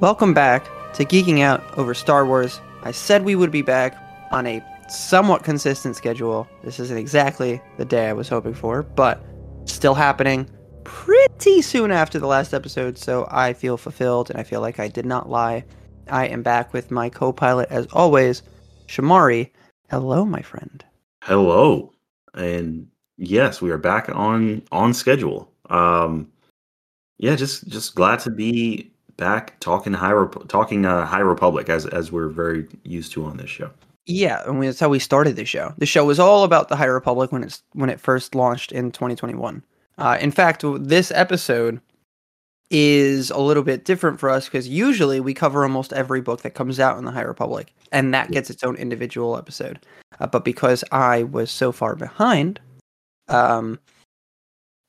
Welcome back to Geeking Out over Star Wars. I said we would be back on a somewhat consistent schedule. This isn't exactly the day I was hoping for, but still happening pretty soon after the last episode, so I feel fulfilled and I feel like I did not lie. I am back with my co pilot, as always, Shamari. Hello, my friend. Hello. And yes, we are back on on schedule. Um yeah, just just glad to be back talking High Rep- talking uh, High Republic as as we're very used to on this show. Yeah, I mean that's how we started the show. The show was all about the High Republic when it's when it first launched in 2021. Uh, in fact, this episode is a little bit different for us because usually we cover almost every book that comes out in the High Republic, and that gets its own individual episode. Uh, but because I was so far behind, um,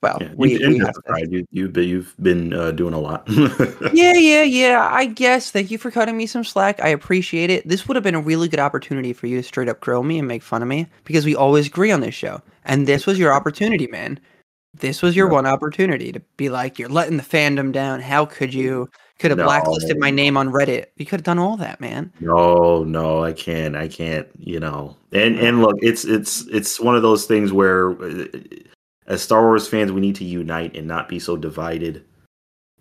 well, Yeah, we, you, we have to- you you've been you've been uh, doing a lot. yeah, yeah, yeah. I guess. Thank you for cutting me some slack. I appreciate it. This would have been a really good opportunity for you to straight up grill me and make fun of me because we always agree on this show. And this was your opportunity, man. This was your No. one opportunity to be like, you're letting the fandom down. How could you? Could have No. blacklisted my name on Reddit. You could have done all that, man. No, no, I can't. I can't. You know, and and look, it's it's it's one of those things where, uh, as Star Wars fans, we need to unite and not be so divided.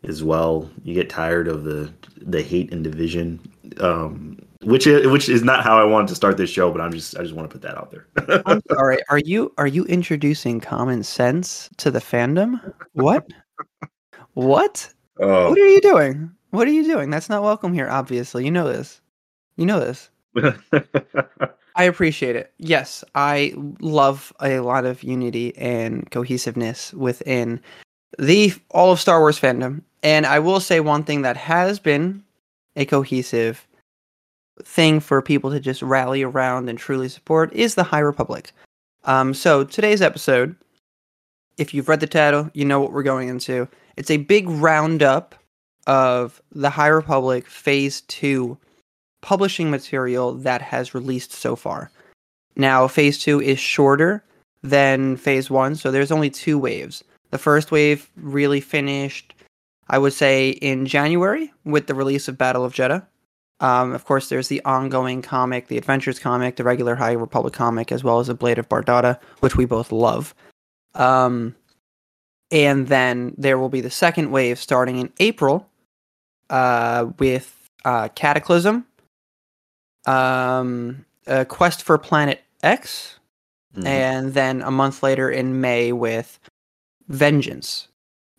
As well, you get tired of the the hate and division, um, which is which is not how I wanted to start this show. But I'm just I just want to put that out there. I'm sorry. Are you are you introducing common sense to the fandom? What? What? oh, What are you doing? What are you doing? That's not welcome here, obviously. You know this. You know this. I appreciate it. Yes, I love a lot of unity and cohesiveness within the all of Star Wars fandom. And I will say one thing that has been a cohesive thing for people to just rally around and truly support is the High Republic. Um, so today's episode, if you've read the title, you know what we're going into. It's a big roundup of the High Republic Phase Two publishing material that has released so far. Now, phase two is shorter than phase one, so there's only two waves. The first wave really finished, I would say, in January with the release of Battle of Jedha. Um, of course, there's the ongoing comic, the Adventures comic, the regular High Republic comic, as well as the Blade of Bardotta, which we both love. Um, and then there will be the second wave starting in April uh, with uh, Cataclysm, um, a Quest for Planet X, Mhm. and then a month later in May with Vengeance,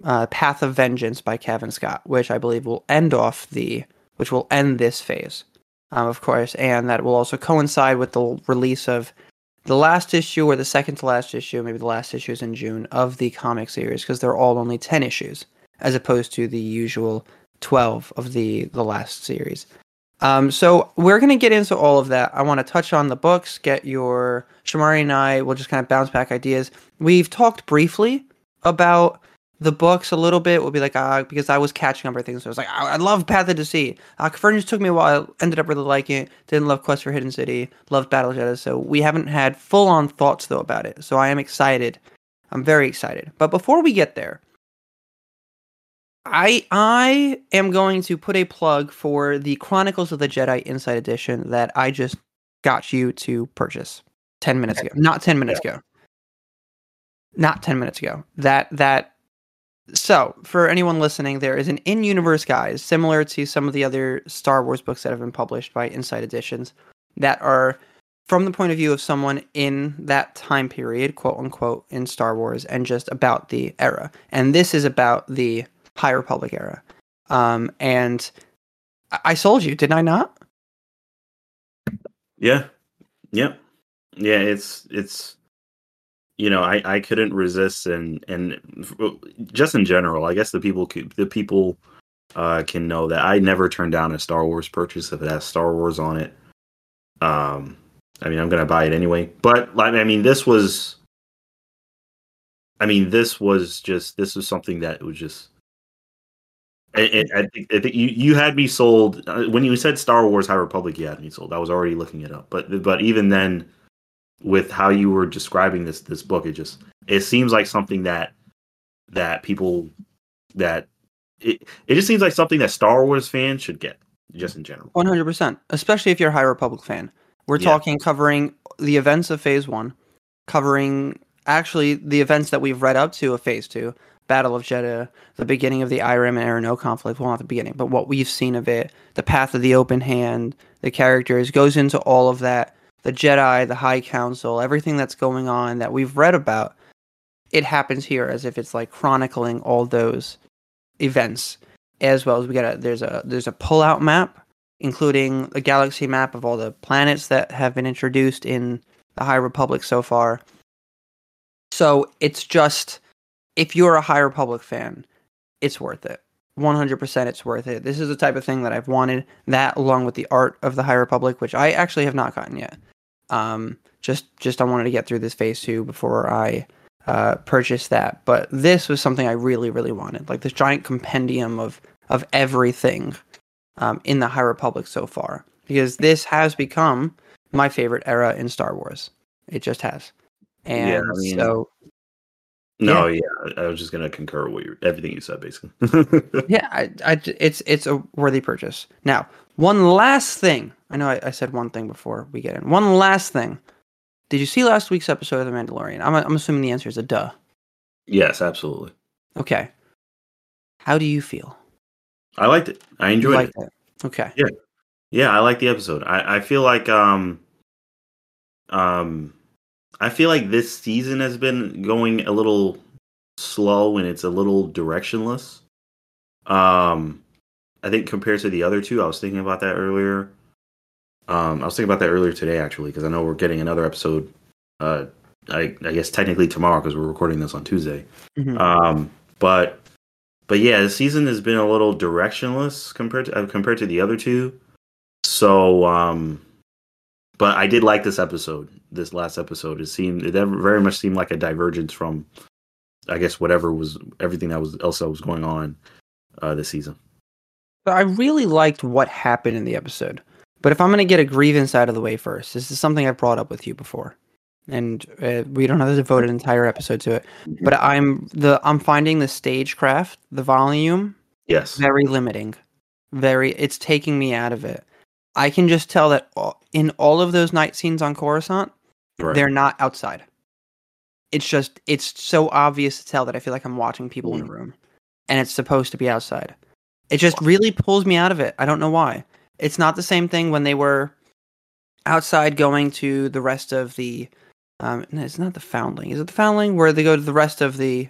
uh, Path of Vengeance by Cavan Scott, which I believe will end off the, which will end this phase, um, of course, and that will also coincide with the release of the last issue or the second to last issue, maybe the last issue is in June of the comic series because they're all only ten issues as opposed to the usual twelve of the the last series. Um, so we're gonna get into all of that. I want to touch on the books, get your Shamari and I will just kind of bounce back ideas. We've talked briefly about the books a little bit. We'll be like, ah, because I was catching up on things. So I was like, I, I love Path of Deceit. Uh, Convergence took me a while. Ended up really liking it. Didn't love Quest for Hidden City. Loved Battle Jedha. So we haven't had full on thoughts though about it. So I am excited. I'm very excited. But before we get there, I I am going to put a plug for the Chronicles of the Jedi Inside Edition that I just got you to purchase 10 minutes ago. Not 10 minutes ago. Not 10 minutes ago. That that so, for anyone listening, there is an in-universe guide similar to some of the other Star Wars books that have been published by Inside Editions that are from the point of view of someone in that time period, quote unquote, in Star Wars and just about the era. And this is about the High Republic era. Um, and I-, I sold you, didn't I not? Yeah. Yep. Yeah, it's it's you know, I I couldn't resist and and just in general, I guess the people could, the people uh can know that I never turn down a Star Wars purchase if it has Star Wars on it. Um I mean, I'm going to buy it anyway. But like I mean, this was I mean, this was just this was something that was just I, I, I think, I think you, you had me sold uh, when you said Star Wars High Republic. You had me sold. I was already looking it up, but but even then, with how you were describing this this book, it just it seems like something that that people that it, it just seems like something that Star Wars fans should get, just in general. One hundred percent, especially if you're a High Republic fan. We're Yeah. talking covering the events of Phase One, covering actually the events that we've read up to of Phase Two, Battle of Jedha, the beginning of the Eiram and E'ronoh conflict. Well, not the beginning, but what we've seen of it, the path of the open hand, the characters, goes into all of that. The Jedi, the High Council, everything that's going on that we've read about, it happens here as if it's like chronicling all those events, as well as we got a there's a there's a pullout map including a galaxy map of all the planets that have been introduced in the High Republic so far. So it's just, if you're a High Republic fan, it's worth it. 100% it's worth it. This is the type of thing that I've wanted. That along with the art of the High Republic, which I actually have not gotten yet. Um, just, just I wanted to get through this phase two before I uh, purchase that. But this was something I really, really wanted. Like this giant compendium of of everything um, in the High Republic so far, because this has become my favorite era in Star Wars. It just has, and Yeah, I mean- so No, yeah, I was just gonna concur with you, everything you said, basically. yeah, I, I it's it's a worthy purchase. Now, one last thing. I know I, I said one thing before we get in. One last thing. Did you see last week's episode of The Mandalorian? I'm I'm assuming the answer is a duh. yes, absolutely. Okay. How do you feel? I liked it. I enjoyed liked it. it. Okay. Yeah, yeah, I like the episode. I, I feel like um um I feel like this season has been going a little slow and it's a little directionless. Um I think compared to the other two, I was thinking about that earlier. Um I was thinking about that earlier today actually because I know we're getting another episode uh I I guess technically tomorrow because we're recording this on Tuesday. Mhm. Um, but but yeah, the season has been a little directionless compared to uh, compared to the other two. So, um, but I did like this episode. This last episode, it seemed it very much seemed like a divergence from, I guess, whatever was everything that was else that was going on uh, this season. But I really liked what happened in the episode. But if I'm going to get a grievance out of the way first, this is something I've brought up with you before, and uh, we don't have to devote an entire episode to it. But I'm the I'm finding the stagecraft, the volume, Yes, very limiting. Very, it's taking me out of it. I can just tell that in all of those night scenes on Coruscant, right. they're not outside. It's just it's so obvious to tell that I feel like I'm watching people in a room, and it's supposed to be outside. It just really pulls me out of it. I don't know why. It's not the same thing when they were outside going to the rest of the. Um, no, it's not the Foundling. Is it the Foundling where they go to the rest of the,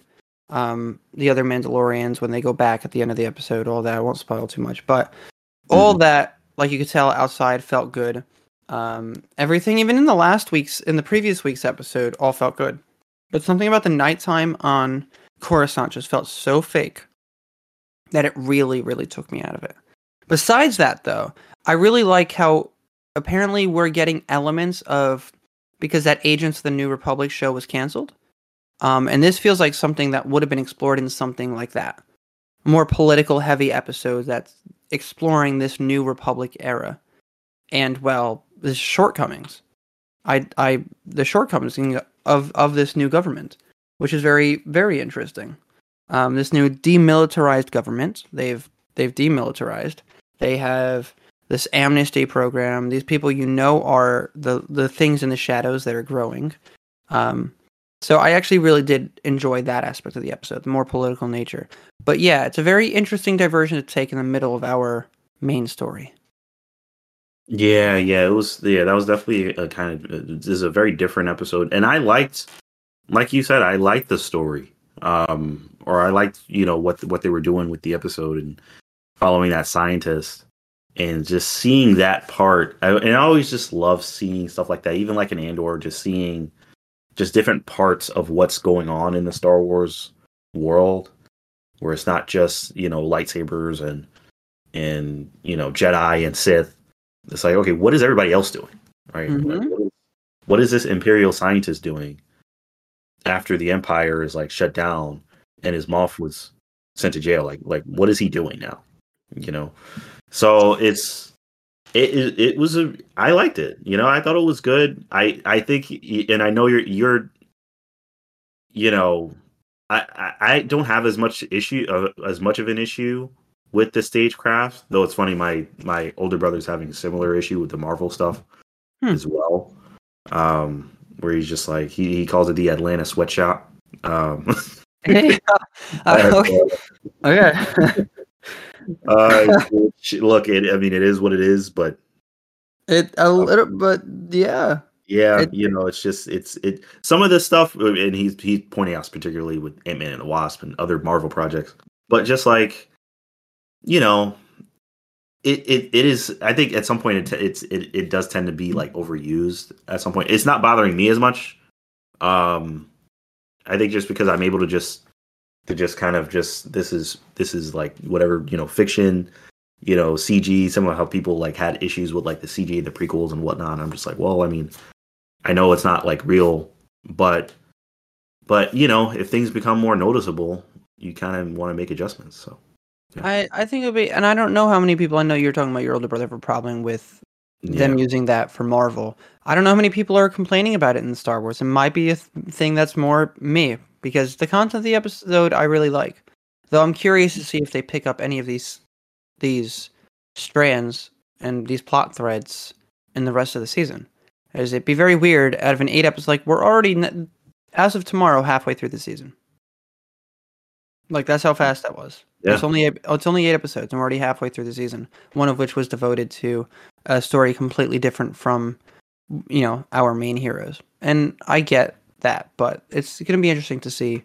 um, the other Mandalorians when they go back at the end of the episode? All that I won't spoil too much, but all that, like you could tell outside, felt good. Um, everything, even in the last week's, in the previous week's episode, all felt good. But something about the nighttime on Coruscant just felt so fake that it really, really took me out of it. Besides that, though, I really like how apparently we're getting elements of because that Agents of the New Republic show was canceled. Um, and this feels like something that would have been explored in something like that. More political heavy episodes that's exploring this new Republic era. And well, the shortcomings. I I the shortcomings of of this new government, which is very very interesting. Um, this new demilitarized government, they've they've demilitarized. They have this amnesty program. These people you know are the the things in the shadows that are growing. Um, so I actually really did enjoy that aspect of the episode, the more political nature. But yeah, it's a very interesting diversion to take in the middle of our main story. Yeah, yeah, it was. Yeah, that was definitely a kind of. This is a very different episode, and I liked, like you said, I liked the story, um, or I liked you know what what they were doing with the episode and following that scientist and just seeing that part. I, and I always just love seeing stuff like that, even like an Andor, just seeing just different parts of what's going on in the Star Wars world, where it's not just you know lightsabers and and you know Jedi and Sith it's like okay what is everybody else doing right? Mhm. Like, what, is, what is this imperial scientist doing after the empire is like shut down and his Moff was sent to jail? Like like what is he doing now? You know? So it's it, it it was a i liked it. You know i thought it was good. I i think and i know you're you're you know I, I, I don't have as much issue uh, as much of an issue with the stagecraft. Though it's funny, my my older brother's having a similar issue with the Marvel stuff Hmm. as well. Um, where he's just like he, he calls it the Atlanta sweatshop. Um, Hey, uh, okay. okay. uh, which, look, it, I mean, it is what it is, but It a little, but yeah. yeah, It- you know, it's just it's it. Some of this stuff, and he's he's pointing out particularly with Ant Man and the Wasp and other Marvel projects, but just like you know, it it, it is. I think at some point it it's it, it does tend to be like overused. At some point, it's not bothering me as much. Um, I think just because I'm able to just to just kind of just this is this is like whatever you know fiction you know cg some of how people like had issues with like the cg the prequels and whatnot i'm just like well i mean i know it's not like real but but you know if things become more noticeable you kind of want to make adjustments so I I think it'd be, and I don't know how many people I know you're talking about your older brother have a problem with them using that for Marvel. I don't know how many people are complaining about it in Star Wars. It might be a th- thing that's more me because the content of the episode I really like. Though I'm curious to see if they pick up any of these these strands and these plot threads in the rest of the season. As it'd be very weird out of an eight episode. Like we're already n- as of tomorrow halfway through the season. Like that's how hmm. fast that was. Yeah. It's only eight- oh, it's only eight episodes, and we're already halfway through the season. One of which was devoted to a story completely different from you know our main heroes. And i get that but it's going to be interesting to see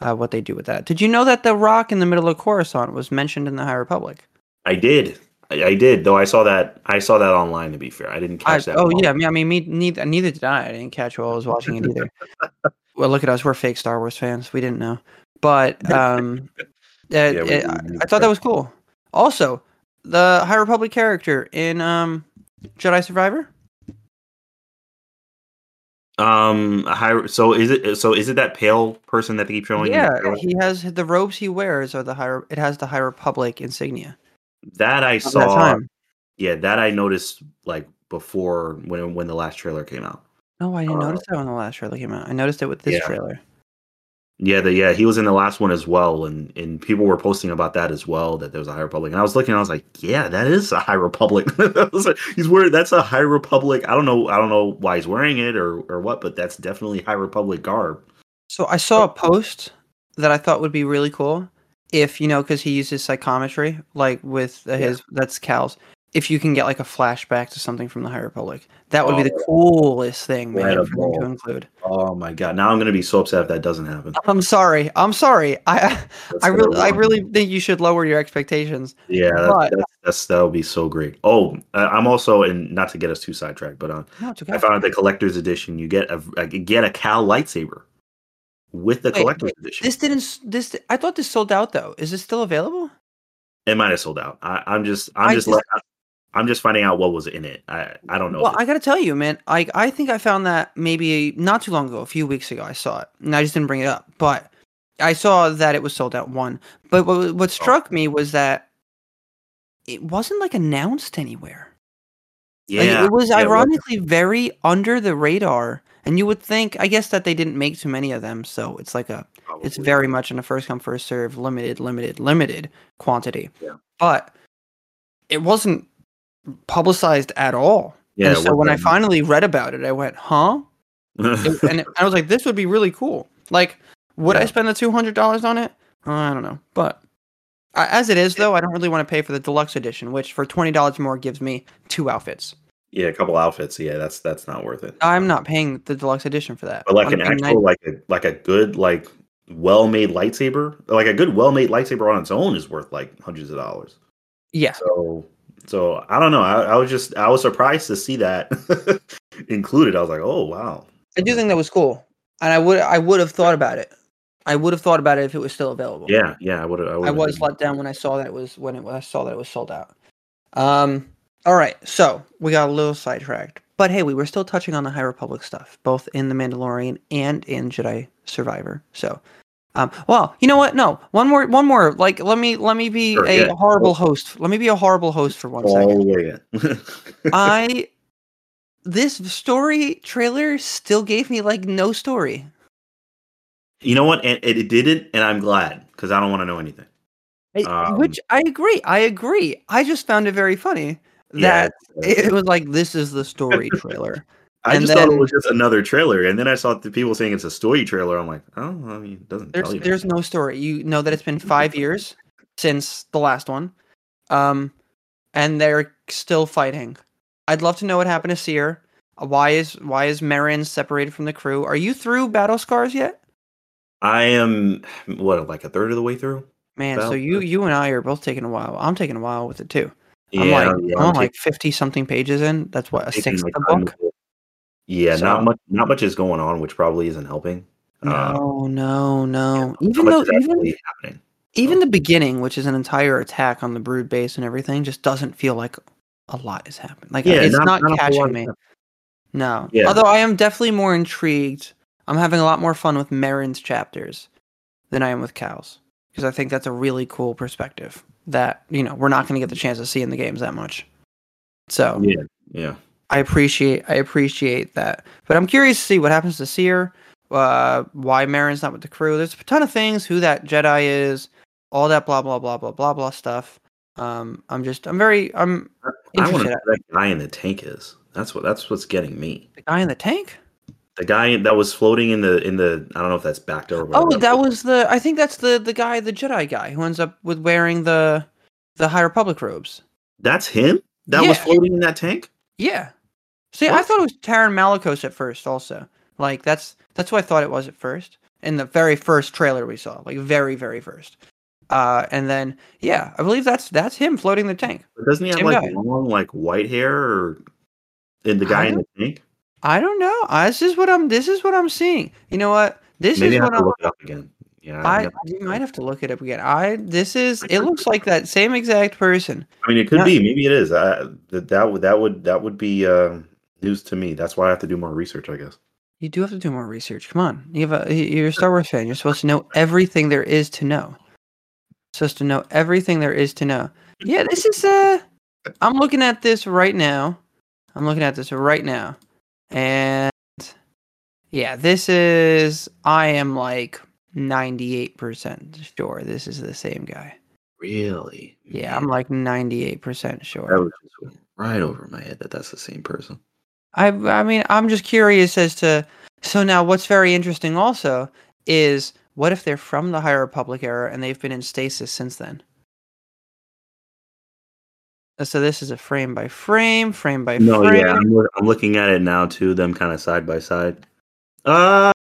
uh, what they do with that. Did you know that the rock in the middle of coruscant was mentioned in the high republic? I did. I, I did though i saw that i saw that online to be fair. I didn't I, catch that Oh yeah i mean, I mean me, neither, neither did i. I didn't catch while i was watching it either. Well look at us we're fake star wars fans. We didn't know. But um uh, Yeah, we- I, we- I thought that was cool also the high republic character in um jedi survivor um high so is it so is it that pale person that they keep showing yeah he has the robes he wears are the high it has the high republic insignia that i that saw time. yeah that i noticed like before when when the last trailer came out No, I didn't Uh, notice that when the last trailer came out. I noticed it with this Yeah. trailer. Yeah, the, yeah, he was in the last one as well, and and people were posting about that as well. That there was a High Republic, and I was looking, I was like, yeah, that is a High Republic. Like, he's wearing that's a High Republic. I don't know, I don't know why he's wearing it or or what, but that's definitely High Republic garb. So I saw a post that I thought would be really cool if you know because he uses psychometry like with uh, his that's Cal's. If you can get like a flashback to something from the High Republic, that would be the coolest thing, man, for them to include. Oh my god! Now I'm gonna be so upset if that doesn't happen. I'm sorry. I'm sorry. I That's I really I really think you should lower your expectations. yeah, that, but- that's, that's that would be so great. Oh, I'm also and not to get us too sidetracked, but uh, No. I found the collector's edition. You get a get a Cal lightsaber with the Wait, collector's wait, edition. This didn't. This I thought this sold out though. Is this still available? It might have sold out. I, I'm just, I'm I just, just- I'm just finding out what was in it. I, I don't know. Well, I gotta tell you, man. I I think I found that maybe not too long ago, a few weeks ago. I saw it, and I just didn't bring it up. But I saw that it was sold out. One, but what, Oh. what struck me was that it wasn't like announced anywhere. it- Like, yeah, it was yeah, it ironically very under the radar. And you would think, I guess, that they didn't make too many of them, so it's like a it's very much in a first come first serve limited limited limited quantity Yeah. but it wasn't publicized at all. Yeah. and so when i finally read about it i went huh? It- and it- i was like this would be really cool. Like would i spend the $200 on it? Uh, I don't know. But I- as it is though i don't really want to pay for the deluxe edition which for $20 more gives me two outfits. Yeah, a couple outfits. Yeah, that's that's not worth it. i'm not paying the deluxe edition for that. But like I'm an actual, like a like a good, like well-made lightsaber, like a good well-made lightsaber on its own is worth like hundreds of dollars. yeah. So, so I don't know. I, I was just, I was surprised to see that included. I was like, oh wow. I do think that was cool, and I would I would have thought about it. I would have thought about it if it was still available. Yeah, yeah. I would. I, I was let down when I saw that it was when it when I saw that it was sold out. Um. All right, so we got a little sidetracked, but hey, we were still touching on the High Republic stuff, both in the Mandalorian and in Jedi Survivor. So, um, well, you know what? No, one more, one more. Like, let me let me be Sure, a yeah. horrible host. Let me be a horrible host for one second. Oh yeah, yeah. I this story trailer still gave me like no story. You know what? And it, it didn't, and I'm glad because I don't want to know anything. Um, which I agree. I agree. I just found it very funny that it, it was like this is the story trailer. I and just thought it was just another trailer, and then I saw the people saying it's a story trailer. I'm like, oh, I mean, it doesn't There's tell you. there's no story. You know that it's been five years since the last one, um, and they're still fighting. I'd love to know what happened to Cere. Uh, Why is why is Merrin separated from the crew? Are you through Battle Scars yet? I am what like a third of the way through. Man, so you you and I are both taking a while. I'm taking a while with it too. Yeah, I'm like yeah, I'm, I'm like fifty something pages in. That's what a sixth of the book. Yeah, So- not much. Not much is going on, which probably isn't helping. Uh, No, no, no. Even though even happening. even the beginning, which is an entire attack on the brood base and everything, just doesn't feel like a lot is happening. Like Yeah, it's not- not, not a whole lot catching me. No. Yeah. Although I am definitely more intrigued. I'm having a lot more fun with Merrin's chapters than I am with Cal's. Because I think that's a really cool perspective that, you know, we're not going to get the chance to see in the games that much. So Yeah, yeah. I appreciate I appreciate that. But I'm curious to see what happens to Cere, uh, why Merrin's not with the crew. There's a ton of things, who that Jedi is, all that blah blah blah blah blah blah stuff. Um, I'm just I'm very I'm I want to know who that guy in the tank is. That's what. That's what's getting me. The guy in the tank? The guy that was floating in the in the. I don't know if that's bacta or Oh, that was the. I think that's the the guy, the Jedi guy, who ends up with wearing the the High Republic robes. That's him. That was floating in that tank. Yeah. See, I thought it was Taron Malicos at first. Also, like that's that's what I thought it was at first in the very first trailer we saw, like very very first. Uh, and then yeah, I believe that's that's him floating the tank. But doesn't he have Same like guy. long, like white hair, or in the guy in the tank? I don't know. I, this is what I'm. This is what I'm seeing. You know what? This Maybe is what I'm. look it up again. Yeah, I yeah. you might have to look it up again. I this is. It looks like that same exact person. I mean, it could Yeah. be. Maybe it is. I, that that would that would that would be uh, news to me. That's why I have to do more research, I guess. You do have to do more research. Come on, you have a, you're a Star Wars fan. You're supposed to know everything there is to know. Supposed to know everything there is to know. Yeah, this is uh I'm looking at this right now. I'm looking at this right now. And yeah, this is I am like 98% sure this is the same guy. Really? Yeah, I'm like 98% that sure. was just right over my head that that's the same person. I I mean, I'm just curious as to so now what's very interesting also is what if they're from the High Republic era and they've been in stasis since then? Uh, So this is a frame by frame, frame by No, frame. No, yeah, I'm, I'm looking at it now too. Them kind of side by side. Uh,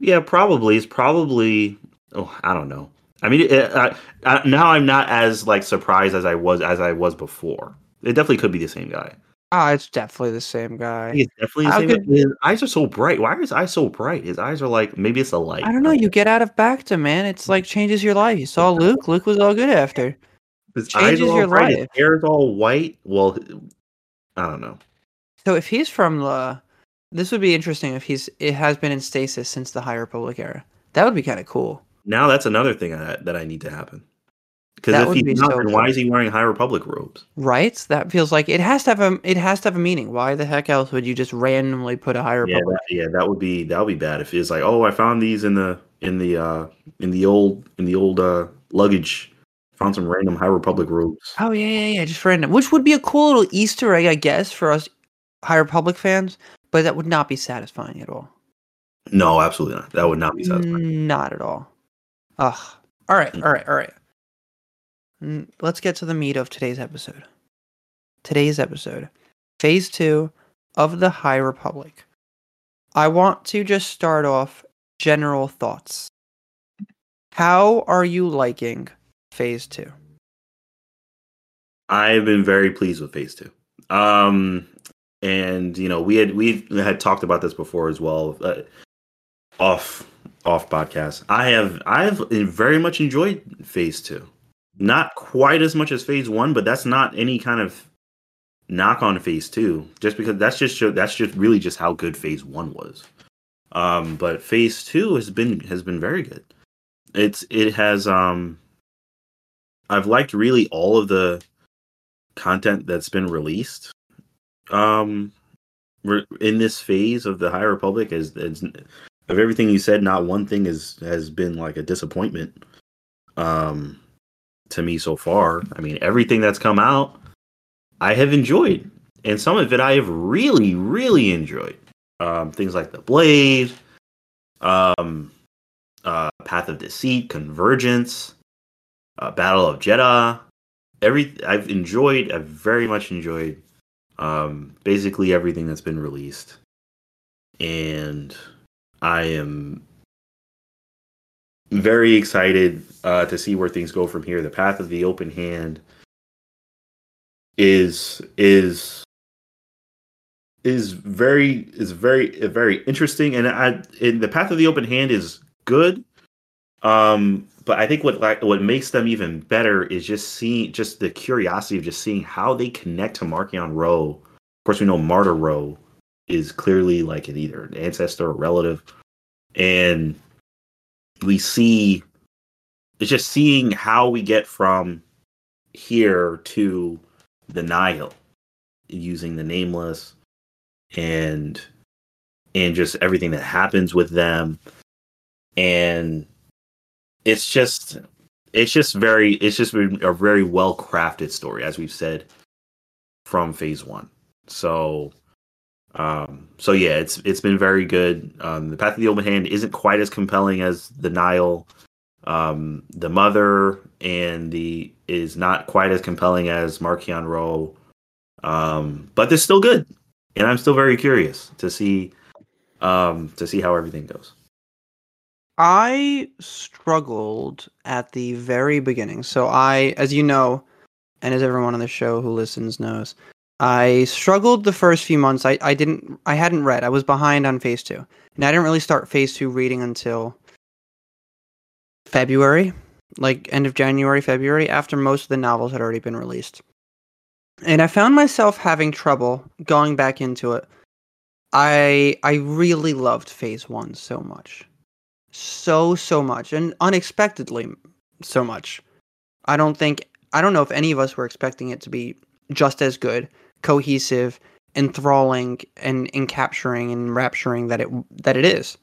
yeah, probably. It's probably. Oh, I don't know. I mean, it, uh, uh, now I'm not as like surprised as I was as I was before. It definitely could be the same guy. Ah, it's definitely the same guy. It's definitely the How same. could- guy. His eyes are so bright. Why are his eyes so bright? His eyes are like maybe it's the light. I don't know. You get out of Bacta, man. It's like changes your life. You saw Luke. Luke was all good after. His changes eyes are all your bright. His life. hair is all white. Well, I don't know. So if he's from the, this would be interesting if he's it has been in stasis since the High Republic era. That would be kind of cool. Now that's another thing that, that I need to happen. Because if he's be not, so why is he wearing High Republic robes? Right? That feels like it has to have a it has to have a meaning. Why the heck else would you just randomly put a High Yeah, Republic? that, yeah, that would be that would be bad if it's like, oh, I found these in the in the uh in the old in the old uh luggage. Found some random High Republic robes. Oh yeah, yeah, yeah, just random. Which would be a cool little Easter egg, I guess, for us High Republic fans, but that would not be satisfying at all. No, absolutely not. That would not be satisfying. Not at all. Ugh. All right, all right, all right. Let's get to the meat of today's episode. Today's episode, Phase 2 of the High Republic. I want to just start off general thoughts. How are you liking Phase 2? I've been very pleased with Phase Two. Um, and you know, we had we had talked about this before as well. Uh, off off podcast. I have I have very much enjoyed Phase Two. Not quite as much as Phase One, but that's not any kind of knock on Phase Two. Just because that's just show, that's just really just how good Phase One was. Um, but Phase Two has been has been very good. It's it has um. I've liked really all of the content that's been released um in this phase of the high republic is, is of everything you said, not one thing is has been like a disappointment um to me so far. I mean, everything that's come out, I have enjoyed, and some of it I have really, really enjoyed. Um, things like the Blade, um, uh, Path of Deceit, Convergence, uh, Battle of Jedha. Every I've enjoyed, I've very much enjoyed, um, basically everything that's been released, and I am very excited uh, to see where things go from here. The path of the open hand is is is very is very very interesting, and I the path of the open hand is good. Um, but I think what like what makes them even better is just seeing just the curiosity of just seeing how they connect to Marchion Ro. Of course, we know Marda Ro is clearly like an either an ancestor or relative, and we see it's just seeing how we get from here to the Nihil using the nameless and and just everything that happens with them and it's just it's just very it's just been a very well crafted story as we've said from phase one so um, so yeah, it's it's been very good. Um, the Path of the Open Hand isn't quite as compelling as the Nihil Um, the Mother and the is not quite as compelling as Marchion Ro. Um, but they're still good, and I'm still very curious to see um, to see how everything goes. I struggled at the very beginning. So I, as you know, and as everyone on the show who listens knows, I struggled the first few months. I, I didn't I hadn't read. I was behind on phase two. And I didn't really start phase two reading until February, like end of January, February, after most of the novels had already been released. And I found myself having trouble going back into it. I I really loved phase one so much. So so much. And unexpectedly so much. I don't think I don't know if any of us were expecting it to be just as good cohesive, enthralling, and encapturing and rapturing that it that it is.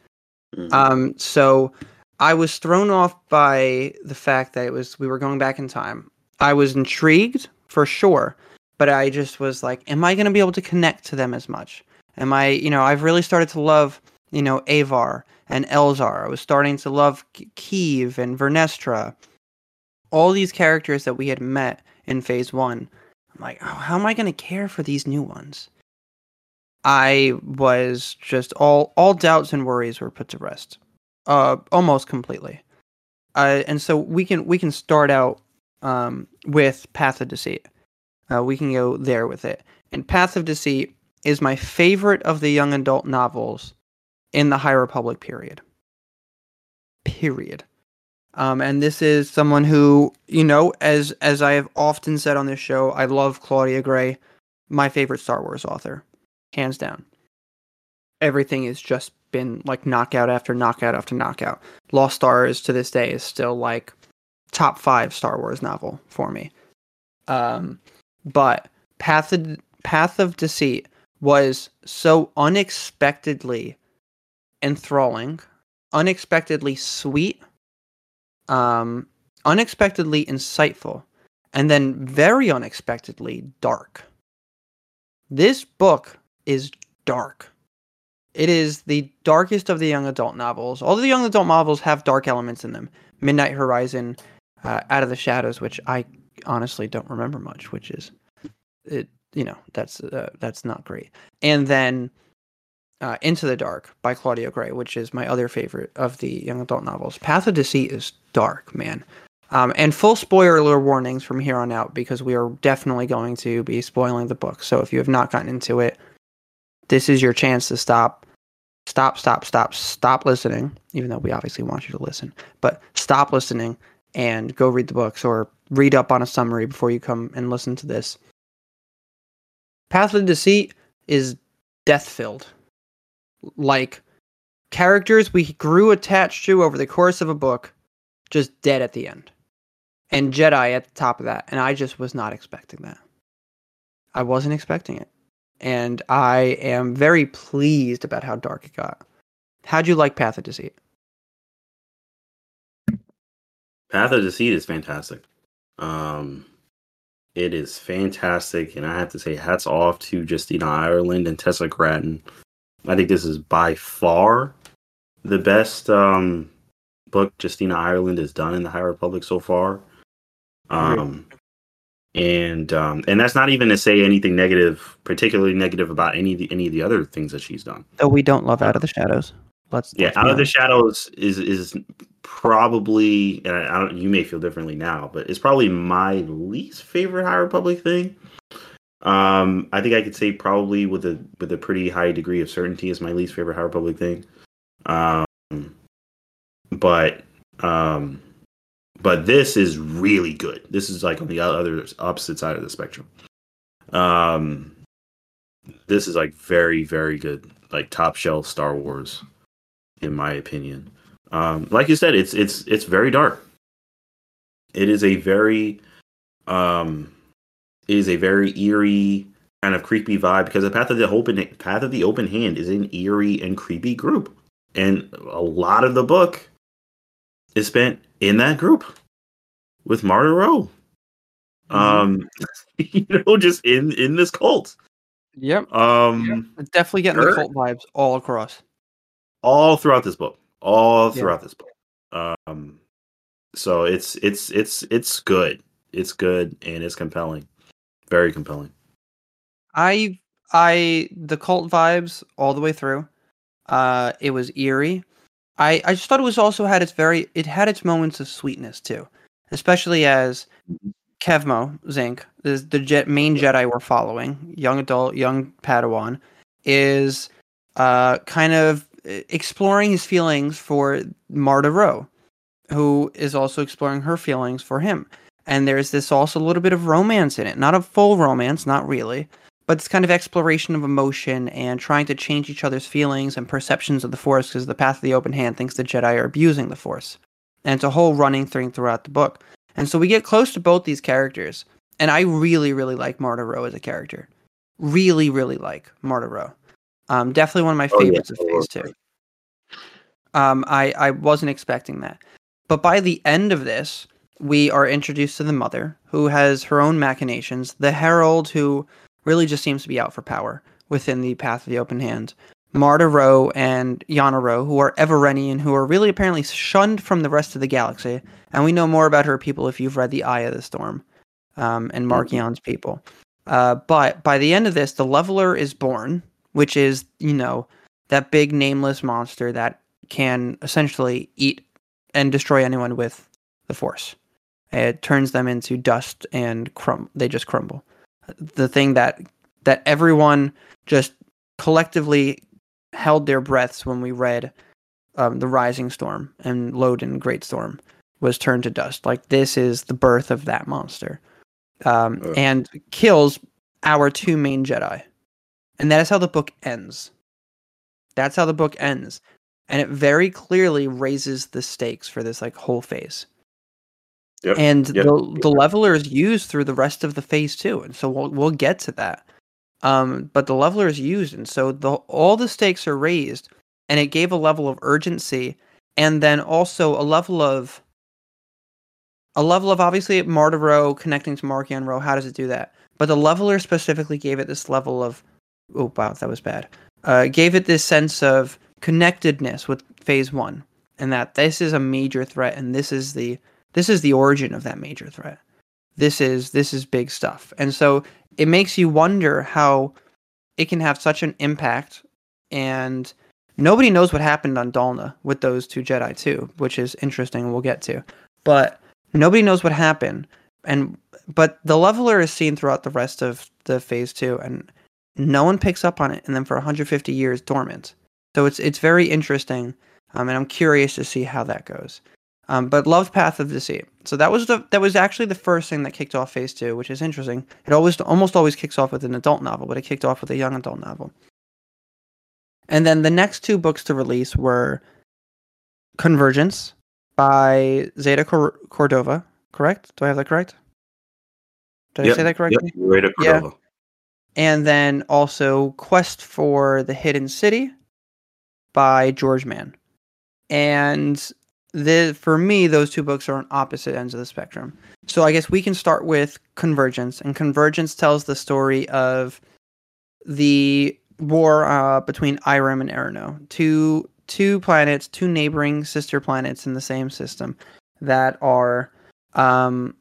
Mm-hmm. Um, so I was thrown off by the fact that it was we were going back in time. I was intrigued for sure, but I just was like, am I going to be able to connect to them as much? Am I, you know, I've really started to love, you know, Avar and Elzar. I was starting to love Keeve and Vernestra. All these characters that we had met in phase one. I'm like, oh, how am I going to care for these new ones? I was just all all doubts and worries were put to rest, uh, almost completely. Uh, and so we can we can start out um, with Path of Deceit. Uh, we can go there with it. And Path of Deceit is my favorite of the young adult novels in the High Republic period. Period. Um, and this is someone who, you know, as as I have often said on this show, I love Claudia Gray, my favorite Star Wars author, hands down. Everything has just been like knockout after knockout after knockout. Lost Stars to this day is still like top five Star Wars novel for me. Um, but Path of, Path of Deceit was so unexpectedly enthralling, unexpectedly sweet, um, unexpectedly insightful, and then very unexpectedly dark. This book is dark. It is the darkest of the young adult novels. All the young adult novels have dark elements in them. Midnight Horizon, uh, Out of the Shadows, which I honestly don't remember much, which is it. You know, that's uh, that's not great. And then uh, Into the Dark by Claudia Gray, which is my other favorite of the young adult novels. Path of Deceit is dark, man. Um, and full spoiler warnings from here on out because we are definitely going to be spoiling the book. So if you have not gotten into it, this is your chance to stop, stop, stop, stop, stop listening, even though we obviously want you to listen, but stop listening and go read the books or read up on a summary before you come and listen to this. Path of Deceit is death filled like characters we grew attached to over the course of a book just dead at the end. And Jedi at the top of that. And I just was not expecting that. I wasn't expecting it. And I am very pleased about how dark it got. How'd you like Path of Deceit? Path of Deceit is fantastic. Um, it is fantastic, and I have to say, hats off to Justina Ireland and Tessa Gratton. I think this is by far the best um, book Justina Ireland has done in the High Republic so far. Um, and um, and that's not even to say anything negative, particularly negative about any of the, any of the other things that she's done. Though we don't love Out of the Shadows. Let's yeah, let's Out of the. Shadows is is probably, and I don't. You may feel differently now, but it's probably my least favorite High Republic thing. Um, I think I could say probably with a with a pretty high degree of certainty is my least favorite High Republic thing. Um, but um, but this is really good. This is like on the other opposite side of the spectrum. Um, this is like very very good, like top shelf Star Wars, in my opinion. Um, like you said, it's it's it's very dark. It is a very um, is a very eerie kind of creepy vibe because the path of the open path of the open hand is an eerie and creepy group, and a lot of the book is spent in that group with Marda Ro. Um, you know, just in in this cult. Yep. Um, It's definitely getting the cult vibes all across. all throughout this book all throughout this book um so it's it's it's it's good it's good and it's compelling very compelling I I the cult vibes all the way through. Uh it was eerie. I I just thought it was also had its very it had its moments of sweetness too. Especially as Kevmo Zink, the the jet, main Jedi we're following, young adult, young Padawan, is uh kind of exploring his feelings for Marda Ro, who is also exploring her feelings for him. And there's this also a little bit of romance in it. Not a full romance, not really, but it's kind of exploration of emotion and trying to change each other's feelings and perceptions of the Force because the Path of the Open Hand thinks the Jedi are abusing the Force. And it's a whole running thing throughout the book. And so we get close to both these characters. And I really, really like Marda Ro as a character. Really, really like Marda Ro. Um, definitely one of my Oh, yeah. favorites of Phase 2. Um, I, I wasn't expecting that. But by the end of this, we are introduced to the mother, who has her own machinations, the herald, who really just seems to be out for power within the Path of the Open Hand, Marda Ro and Yana Ro, who are Everenian, who are really apparently shunned from the rest of the galaxy. And we know more about her people if you've read The Eye of the Storm um, and Marchion's people. Uh, but by the end of this, the Leveler is born, which is, you know, that big nameless monster that can essentially eat and destroy anyone with the Force. It turns them into dust and crumb. They just crumble. The thing that that everyone just collectively held their breaths when we read um, the Rising Storm and Loden Greatstorm was turned to dust. Like this is the birth of that monster, um, Ugh. and kills our two main Jedi, and that is how the book ends. That's how the book ends, and it very clearly raises the stakes for this like whole phase. Yep, And yep. the the leveler is used through the rest of the phase too, and so we'll we'll get to that. Um, but the leveler is used, and so the all the stakes are raised, and it gave a level of urgency, and then also a level of a level of obviously Marda Ro connecting to Marchion Ro. How does it do that? But the leveler specifically gave it this level of oh wow that was bad. Uh, gave it this sense of connectedness with Phase One, and that this is a major threat, and this is the this is the origin of that major threat. This is this is big stuff, and so it makes you wonder how it can have such an impact, and nobody knows what happened on Dalna with those two Jedi too, which is interesting. We'll get to, but nobody knows what happened, and but the leveler is seen throughout the rest of the phase two, and no one picks up on it, and then for 150 years dormant. So it's it's very interesting, um, and I'm curious to see how that goes. Um, but loved Path of Deceit. So that was the that was actually the first thing that kicked off Phase Two, which is interesting. It always almost always kicks off with an adult novel, but it kicked off with a young adult novel. And then the next two books to release were Convergence by Zeta Cor- Cordova. Correct? Do I have that correct? Did I say that correctly? Yep, right at Yeah. Cordova. and then also Quest for the Hidden City by George Mann. And the for me, those two books are on opposite ends of the spectrum. So I guess we can start with Convergence, and Convergence tells the story of the war uh, between Eiram and E'ronoh, two two planets, two neighboring sister planets in the same system that are um,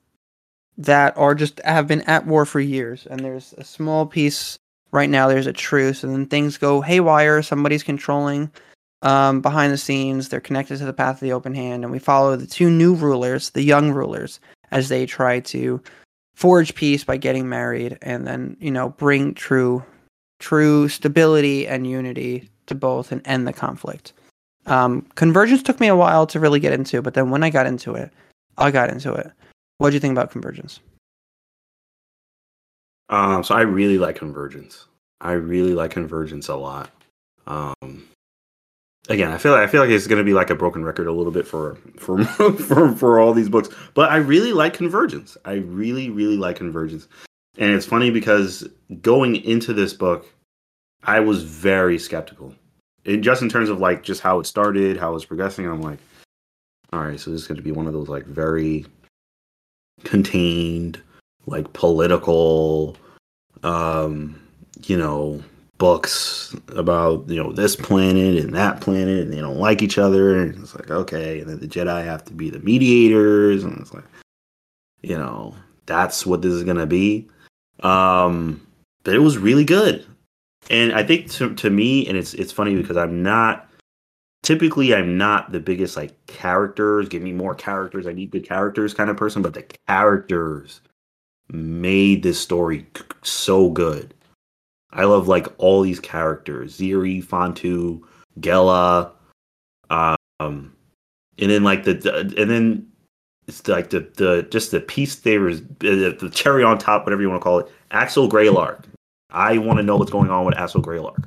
that are just have been at war for years. And there's a small peace right now. There's a truce, and then things go haywire. Somebody's controlling um, behind the scenes. They're connected to the path of the open hand, and we follow the two new rulers, the young rulers, as they try to forge peace by getting married, and then you know bring true, true stability and unity to both, and end the conflict. Um, Convergence took me a while to really get into, but then when I got into it, I got into it. What do you think about Convergence? Um, so I really like Convergence. I really like Convergence a lot. Um, again, I feel like, I feel like it's going to be like a broken record a little bit for for for for all these books, but I really like Convergence. I really really like Convergence, and it's funny because going into this book, I was very skeptical, it, just in terms of like just how it started, how it was progressing. I'm like, all right, so this is going to be one of those like very contained, like political, um, you know books about you know this planet and that planet and they don't like each other and it's like okay and then the jedi have to be the mediators and it's like you know that's what this is gonna be. Um but it was really good. And i think to, to me and it's it's funny because i'm not typically i'm not the biggest like characters give me more characters i need good characters kind of person but the characters made this story so good I love like all these characters: Xiri, Phan-tu, Gella, um, and then like the, the and then it's like the the just the piece there is uh, the cherry on top, whatever you want to call it. Axal Greylark. I want to know what's going on with Axal Greylark.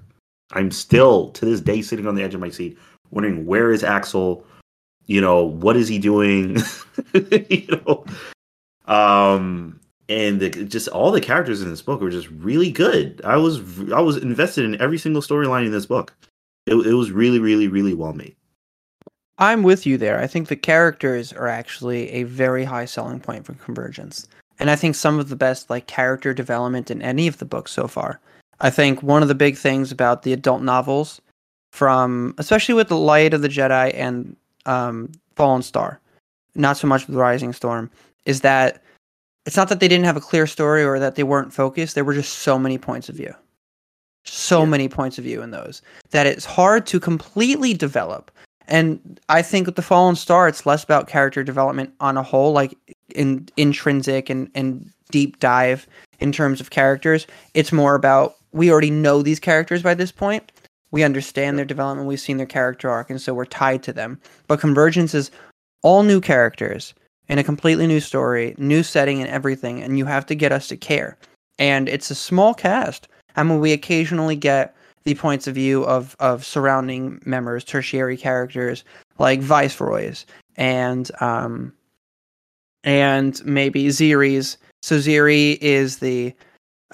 I'm still to this day sitting on the edge of my seat, wondering where is Axal. You know what is he doing? you know, um, and the, just all the characters in this book were just really good. I was I was invested in every single storyline in this book. It, it was really really really well made. I'm with you there. I think the characters are actually a very high selling point for Convergence. And I think some of the best like character development in any of the books so far. I think one of the big things about the adult novels from especially with the Light of the Jedi and um, Fallen Star, not so much with Rising Storm, is that it's not that they didn't have a clear story or that they weren't focused. There were just so many points of view. So yeah. many points of view in those that it's hard to completely develop. And I think with the Fallen Star, it's less about character development on a whole, like in intrinsic and, and deep dive in terms of characters. It's more about we already know these characters by this point. We understand their development. We've seen their character arc, and so we're tied to them. But Convergence is all new characters in a completely new story, new setting, and everything, and you have to get us to care. And it's a small cast. I mean, we occasionally get the points of view of of surrounding members, tertiary characters like viceroys and um and maybe Xiri's. So Xiri is the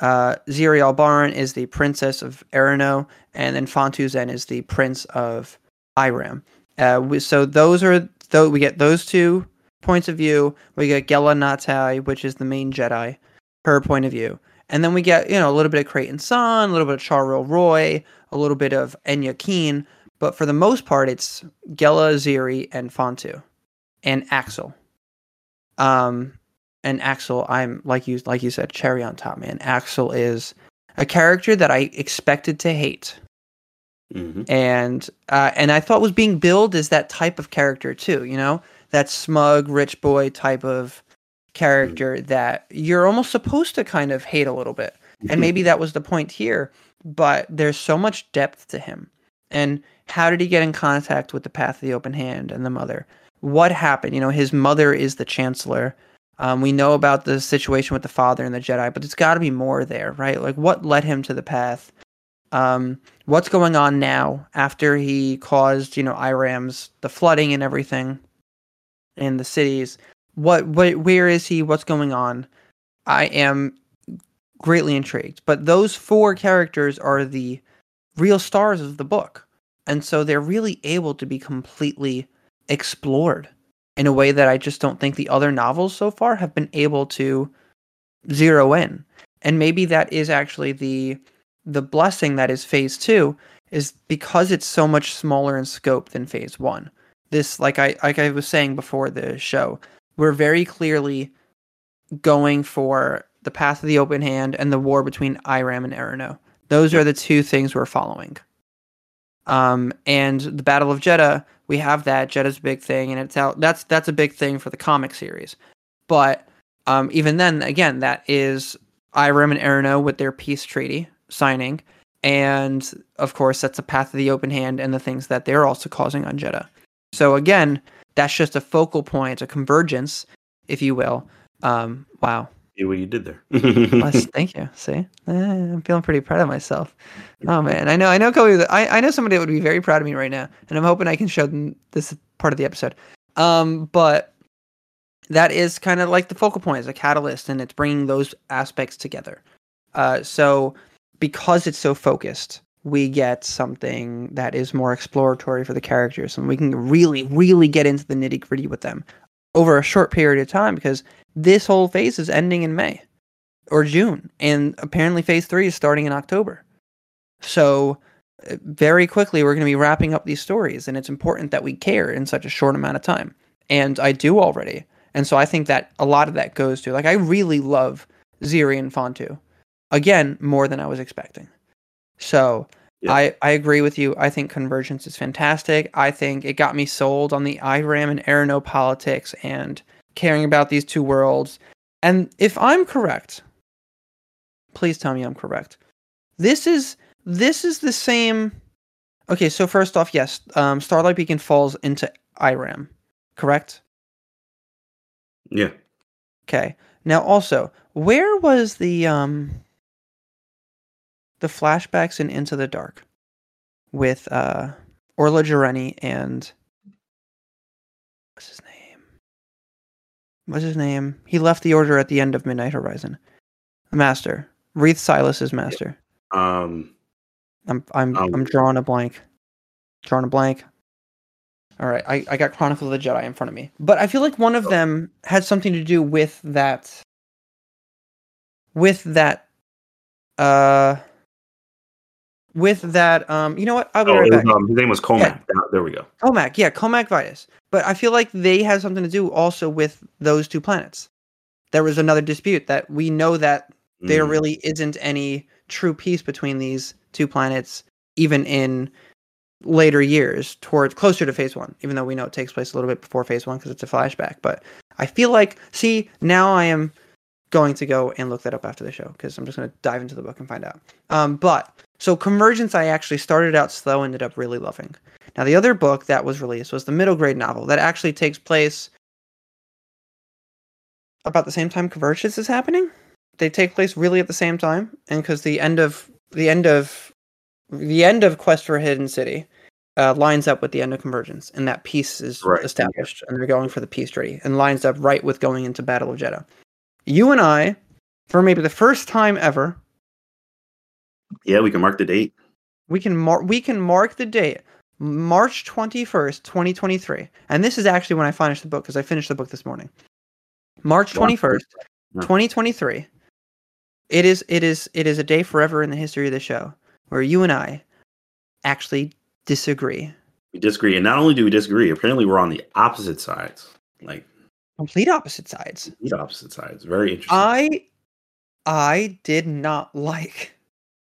uh, Xiri A'lbaran is the princess of E'ronoh, and then Phan-tu Zenn is the prince of Eiram. Uh, we, so those are though we get those two points of view. We get Gella Nattai, which is the main Jedi, her point of view. And then we get, you know, a little bit of Creighton Sun, a little bit of Char-Ryl-Roy, a little bit of Enya Keen. But for the most part, it's Gella, Xiri, and Phan-tu. And Axal. Um, and Axal, I'm like you like you said, cherry on top, man. Axal is a character that I expected to hate. Mm-hmm. And uh, and I thought was being billed as that type of character too, you know? That smug rich boy type of character mm. that you're almost supposed to kind of hate a little bit. And maybe that was the point here, but there's so much depth to him. And how did he get in contact with the Path of the Open Hand and the mother? What happened? You know, his mother is the chancellor. Um, we know about the situation with the father and the Jedi, but it's got to be more there, right? Like, what led him to the path? Um, what's going on now after he caused, you know, Eiram's the flooding and everything? In the cities. What, what, where is he? What's going on? I am greatly intrigued. But those four characters are the real stars of the book. And so they're really able to be completely explored in a way that I just don't think the other novels so far have been able to zero in. And maybe that is actually the the blessing that is phase 2 is because it's so much smaller in scope than phase 1. This like I like I was saying before the show, we're very clearly going for the path of the open hand and the war between Eiram and E'ronoh. Those are the two things we're following. Um, and the Battle of Jedha, we have that. Jedha's a big thing, and it's out. That's that's a big thing for the comic series. But um, even then, again, that is Eiram and E'ronoh with their peace treaty signing, and of course, that's the path of the open hand and the things that they're also causing on Jedha. So again, that's just a focal point, a convergence, if you will. Um, wow, See what you did there. thank you. See, eh, I'm feeling pretty proud of myself. Oh man, I know, I know, Kobe. I, I know somebody that would be very proud of me right now, and I'm hoping I can show them this part of the episode. Um, but that is kind of like the focal point as a catalyst, and it's bringing those aspects together. Uh, so because it's so focused, we get something that is more exploratory for the characters, and we can really, really get into the nitty gritty with them over a short period of time because this whole phase is ending in May or June, and apparently phase three is starting in October. So, uh, very quickly, we're going to be wrapping up these stories, and it's important that we care in such a short amount of time. And I do already. And so I think that a lot of that goes to, like, I really love Xiri and Phan-tu. Again, more than I was expecting. So, yeah. I, I agree with you. I think Convergence is fantastic. I think it got me sold on the Eiram and E'ronoh politics and caring about these two worlds. And if I'm correct, please tell me I'm correct. This is this is the same. Okay, so first off, yes, um, Starlight Beacon falls into Eiram, correct? Yeah. Okay. Now, also, where was the um the flashbacks in Into the Dark with uh Orla Jareni and what's his name? what's his name? He left the order at the end of Midnight Horizon. Master. Reath Silas's master. Um I'm I'm um, I'm drawing a blank. Drawing a blank. All right, I, I got Chronicle of the Jedi in front of me. But I feel like one of oh. them had something to do with that with that uh with that um you know what? I'll be oh, right back. um, his name was cohmac yeah. there we go. Cohmac yeah cohmac vitus but i feel like they had something to do also with those two planets. There was another dispute that we know that mm. there really isn't any true peace between these two planets even in later years towards closer to phase one even though we know it takes place a little bit before phase one because it's a flashback. But i feel like see now i am going to go and look that up after the show because i'm just going to dive into the book and find out. Um, but so Convergence, I actually started out slow, ended up really loving. Now the other book that was released was the middle grade novel that actually takes place about the same time Convergence is happening. They take place really at the same time, and because the end of the end of the end of Quest for a Hidden City uh, lines up with the end of Convergence, and that peace is right. established, and they're going for the peace treaty, and lines up right with going into Battle of Jedha. You and I, for maybe the first time ever, yeah, we can mark the date. We can mark we can mark the date. March 21st, 2023. And this is actually when I finished the book because I finished the book this morning. March 21st, 2023. It is it is it is a day forever in the history of the show where you and I actually disagree. We disagree, and not only do we disagree, apparently we're on the opposite sides. Like complete opposite sides. Complete opposite sides. Very interesting. I I did not like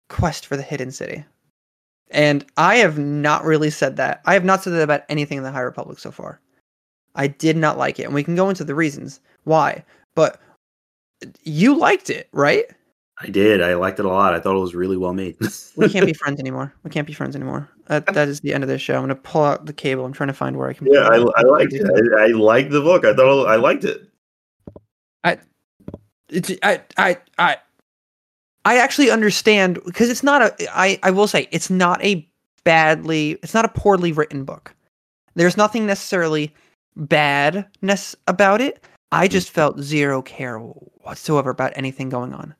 quest for the hidden city. And I have not really said that. I have not said that about anything in the High Republic so far. I did not like it. And we can go into the reasons why. But you liked it, right? I did. I liked it a lot. I thought it was really well made. we can't be friends anymore. We can't be friends anymore. Uh, that, that is the end of this show. I'm going to pull out the cable. I'm trying to find where I can. Yeah, I, I liked it. I, I liked the book. I thought I liked it. I, it's, I, I, I, I actually understand because it's not a I I will say it's not a badly it's not a poorly written book. There's nothing necessarily badness about it. I hmm. just felt zero care whatsoever about anything going on.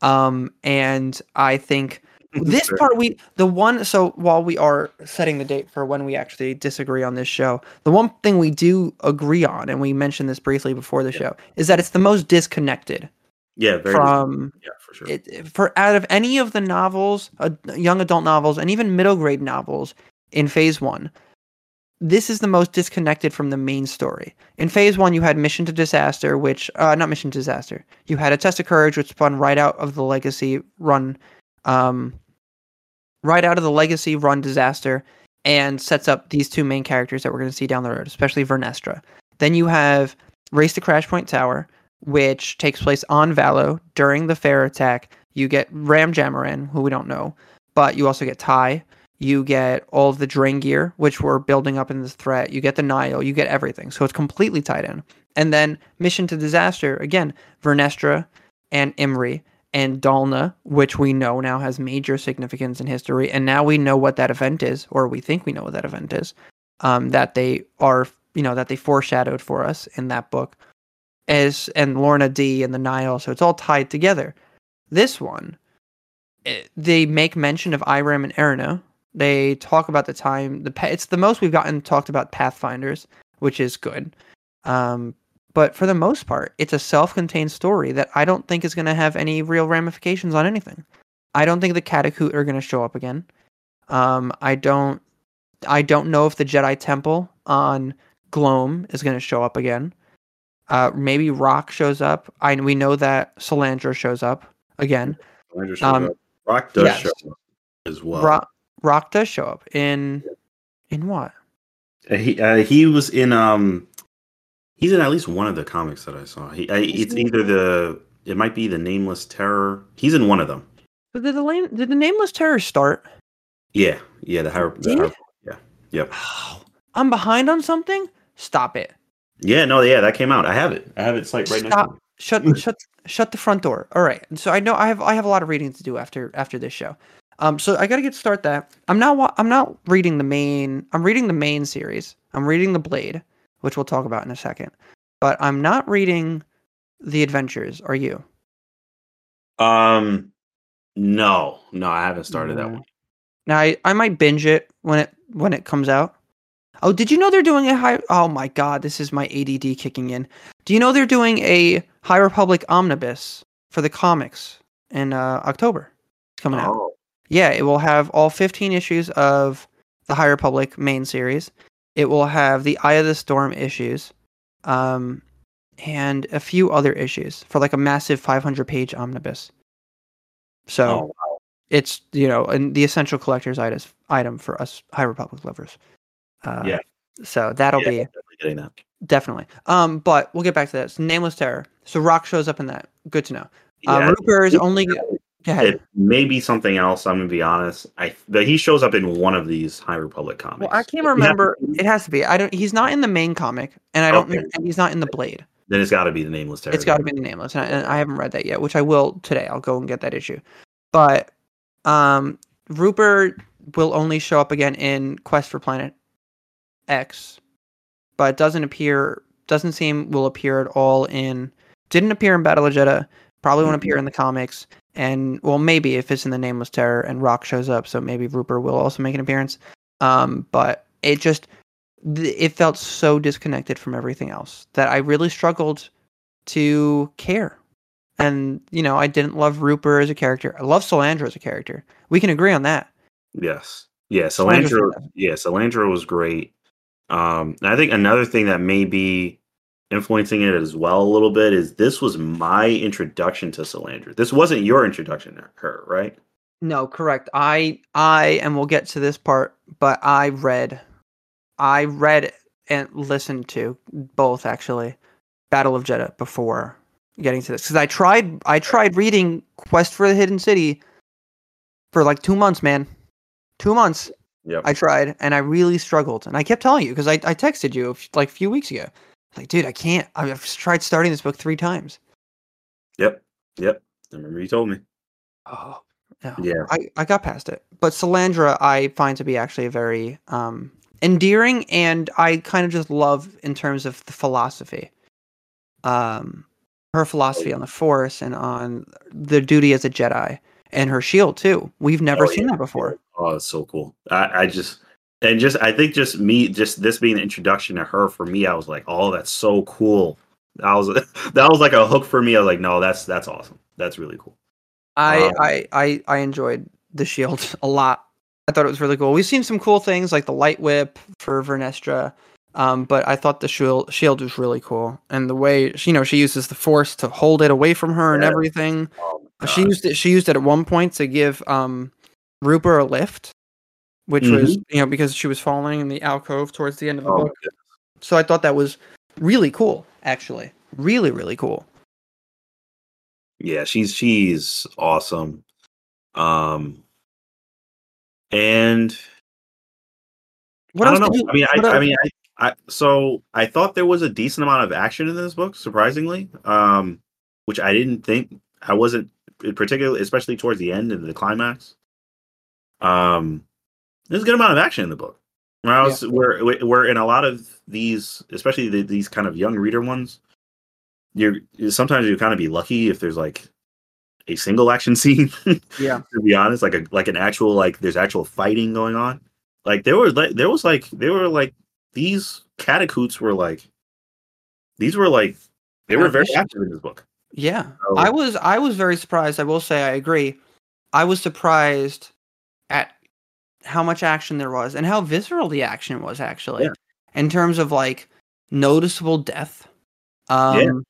Um and I think this part we the one so while we are setting the date for when we actually disagree on this show, the one thing we do agree on, and we mentioned this briefly before the yeah. show, is that it's the most disconnected. Yeah, from yeah for sure. It, for out of any of the novels, uh, young adult novels, and even middle grade novels in Phase One, this is the most disconnected from the main story. In phase one, you had Mission to Disaster, which, uh, not Mission to Disaster. You had A Test of Courage, which spun right out of the Legacy run, um, right out of the Legacy run disaster, and sets up these two main characters that we're going to see down the road, especially Vernestra. Then you have Race to Crash Point Tower, which takes place on Valo during the fair attack. You get Ram Jomaram, who we don't know, but you also get Ty, you get all of the gear which we're building up in this threat. You get the Nihil, you get everything. So it's completely tied in. And then Mission to Disaster, again, Vernestra and Imri and Dalna, which we know now has major significance in history. And now we know what that event is, or we think we know what that event is, um, that they are, you know, that they foreshadowed for us in that book. As and Lourna Dee and the Nihil, so it's all tied together. This one, it, eh, they make mention of Eiram and E'ronoh, they talk about the time. The it's the most we've gotten talked about Pathfinders, which is good. Um, but for the most part, it's a self-contained story that I don't think is going to have any real ramifications on anything. I don't think the Catacoot are going to show up again. Um, I don't. I don't know if the Jedi Temple on Gloam is going to show up again. Uh, maybe Rock shows up. I we know that Silandra shows up again. Shows um, up. Rock does yes. show up as well. Rock, Rock does show up in in what? Uh, he uh, he was in um he's in at least one of the comics that I saw. He uh, it's either the it might be the Nameless Terror. He's in one of them. But did the did the Nameless Terror start? Yeah, yeah. The, Har- the Har- yeah, yep. Oh, I'm behind on something. Stop it. Yeah, no, yeah, that came out. I have it. I have it. It's like right Stop. next. Shut, shut, shut the front door. All right. So I know I have I have a lot of reading to do after after this show. Um, so I got to get start that. I'm not. I'm not reading the main. I'm reading the main series. I'm reading the Blade, which we'll talk about in a second. But I'm not reading the Adventures. Are you? Um, no, no, I haven't started that one. Now I, I might binge it when it when it comes out. Oh, did you know they're doing a high? Oh my God, this is my ADD kicking in. Do you know they're doing a High Republic omnibus for the comics in uh, October? It's coming oh. out. Yeah, it will have all 15 issues of the High Republic main series. It will have the Eye of the Storm issues, um, and a few other issues for like a massive 500 page omnibus. So oh, wow. it's you know and the essential collector's item item for us High Republic lovers. Uh, yeah. So that'll yeah, be definitely getting that. Definitely. Um, but we'll get back to this. Nameless Terror. So Rock shows up in that. Good to know. Uh, yeah, Rooper is only it may be something else. I'm gonna be honest. I but he shows up in one of these High Republic comics. Well, I can't remember. It has to be. I don't. He's not in the main comic, and I don't. Okay. And he's not in the Blade. Then it's got to be the Nameless Terror. It's got to be the Nameless, and I, and I, haven't read that yet, which I will today. I'll go and get that issue. But um, Rooper will only show up again in Quest for Planet X, but doesn't appear. Doesn't seem will appear at all in. Didn't appear in Battle of Jedha. Probably won't appear in the comics and well, maybe if it's in the Nameless Terror and Rock shows up, so maybe Rooper will also make an appearance. Um, but it just it felt so disconnected from everything else that I really struggled to care. And you know, I didn't love Rooper as a character. I love Silandra as a character. We can agree on that. Yes. Yeah, Silandra. Yeah, Silandra was great. Um, I think another thing that may be influencing it as well a little bit is this was my introduction to Silandra. This wasn't your introduction to her, right? No, correct. I I and we'll get to this part, but I read I read and listened to both actually Battle of Jedha before getting to this cuz I tried I tried reading Quest for the Hidden City for like 2 months, man. 2 months. Yep. I tried and I really struggled. And I kept telling you because I, I texted you like a few weeks ago like, dude, I can't. I've tried starting this book three times. Yep. Yep. I remember you told me. Oh, no. yeah. I, I got past it. But Silandra, I find to be actually a very um, endearing, and I kind of just love in terms of the philosophy. Um, her philosophy on the Force and on the duty as a Jedi, and her shield too. We've never oh, seen yeah. that before. Oh, it's so cool. I, I just and just I think just me just this being the introduction to her for me, I was like, oh, that's so cool. That was that was like a hook for me. I was like, no, that's that's awesome. That's really cool. I um, I, I I enjoyed the shield a lot. I thought it was really cool. We've seen some cool things like the light whip for Vernestra. Um, but I thought the shield shield was really cool, and the way you know she uses the force to hold it away from her and everything. Oh she used it. She used it at one point to give um, Rooper a lift, which mm-hmm. was you know because she was falling in the alcove towards the end of the oh, book. So I thought that was really cool, actually, really really cool. Yeah, she's she's awesome. Um, and what I don't know. You, I mean, I, I mean, I, I so I thought there was a decent amount of action in this book, surprisingly, um, which I didn't think. I wasn't particularly, especially towards the end and the climax. Um, there's a good amount of action in the book. Where I was, yeah. where where in a lot of these, especially the, these kind of young reader ones, you're sometimes you kind of be lucky if there's like a single action scene. yeah, to be honest, like a like an actual like there's actual fighting going on. Like there was like there was like they were like these catacoots were like these were like they were very active in this book. Yeah. So, I was I was very surprised. I will say I agree. I was surprised at how much action there was and how visceral the action was actually. Yeah. In terms of like noticeable death. Um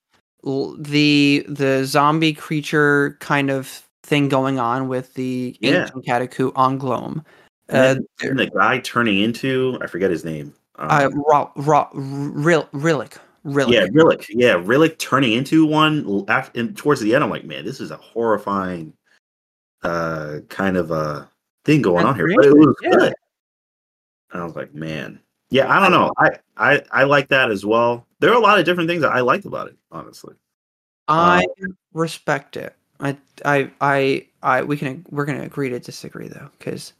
yeah. the the zombie creature kind of thing going on with the yeah. ancient catacoot on Gloam. Uh, and the guy turning into I forget his name. Um, uh, raw, real, Rillak. Rillak. Yeah, Rillak. Yeah, Rillak turning into one after, and towards the end. I'm like, man, this is a horrifying uh kind of a uh, thing going That's on here. But it was yeah. good. I was like, man, yeah, I don't know. I, I I like that as well. There are a lot of different things that I liked about it, honestly. I um, respect it. I I I I we can we're gonna agree to disagree though, because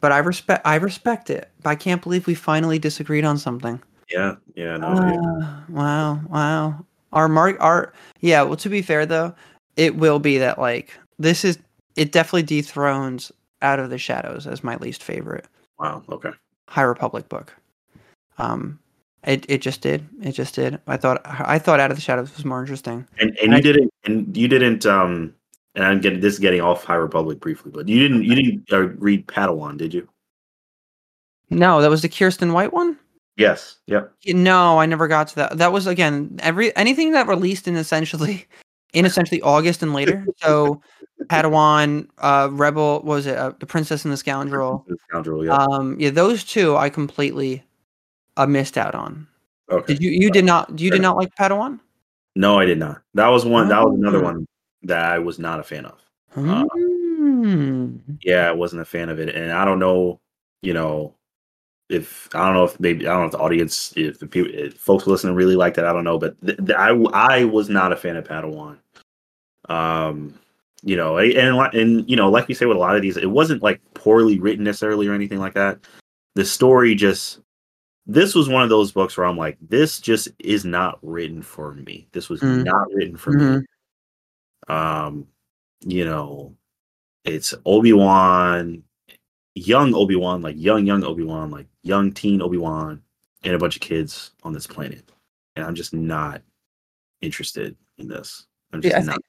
but I respect I respect it. But I can't believe we finally disagreed on something. Yeah, yeah, no. Uh, yeah. Wow, wow. Our mark our yeah, well to be fair though, it will be that like this is it definitely dethrones Out of the Shadows as my least favorite. Wow, okay. High Republic book. Um it it just did. It just did. I thought I thought Out of the Shadows was more interesting. And and, and you I, didn't and you didn't um and I'm getting this is getting off High Republic briefly, but you didn't you didn't uh, read Padawan, did you? No, that was the Kiersten White one. Yes. Yep. No, I never got to that. That was again every anything that released in essentially in essentially August and later. So Padawan, uh, Rebel, was it uh, the Princess and the Scoundrel? The Scoundrel, yeah. Um, yeah, those two I completely uh, missed out on. Okay. Did you you did not you did not like Padawan? No, I did not. That was one. Oh. That was another oh. one that I was not a fan of. Uh, mm. yeah, I wasn't a fan of it, and I don't know, you know, if I don't know if maybe I don't know if the audience, if the people, if folks listening really liked it, I don't know, but th- th- I I was not a fan of Padawan. Um, you know, and and you know, like we say with a lot of these, it wasn't like poorly written necessarily or anything like that. The story just this was one of those books where I'm like, this just is not written for me. This was mm. not written for mm-hmm. me. Um, you know, it's Obi Wan, young Obi Wan, like young young Obi Wan, like young teen Obi Wan, and a bunch of kids on this planet, and I'm just not interested in this. I'm just yeah, not.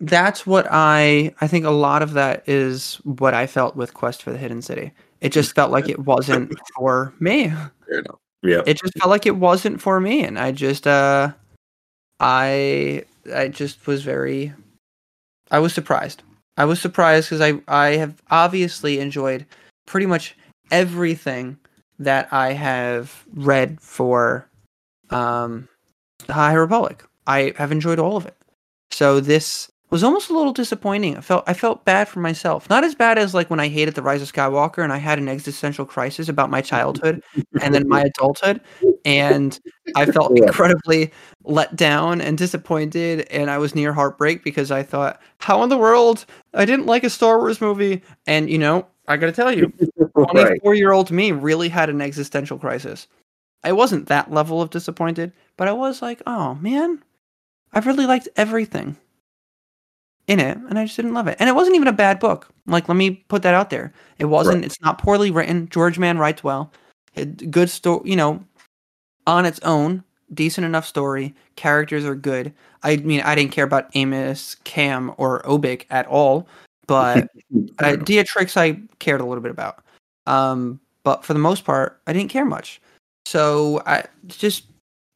That's what I I think a lot of that is what I felt with Quest for the Hidden City. It just felt like it wasn't for me. Fair enough. Yeah. It just felt like it wasn't for me and I just uh I I just was very I was surprised. I was surprised because I I have obviously enjoyed pretty much everything that I have read for um, the High Republic. I have enjoyed all of it. So this was almost a little disappointing. I felt I felt bad for myself. Not as bad as like when I hated the Rise of Skywalker and I had an existential crisis about my childhood and then my adulthood and I felt incredibly let down and disappointed and I was near heartbreak because I thought how in the world I didn't like a Star Wars movie and you know, I got to tell you 24-year-old me really had an existential crisis. I wasn't that level of disappointed, but I was like, "Oh, man, I really liked everything." In it, and I just didn't love it. And it wasn't even a bad book. Like, let me put that out there. It wasn't. Right. It's not poorly written. George Mann writes well. It, good story. You know, on its own, decent enough story. Characters are good. I mean, I didn't care about Amos, Cam, or Obik at all, but uh, Beatrix I cared a little bit about. Um, but for the most part, I didn't care much. So I just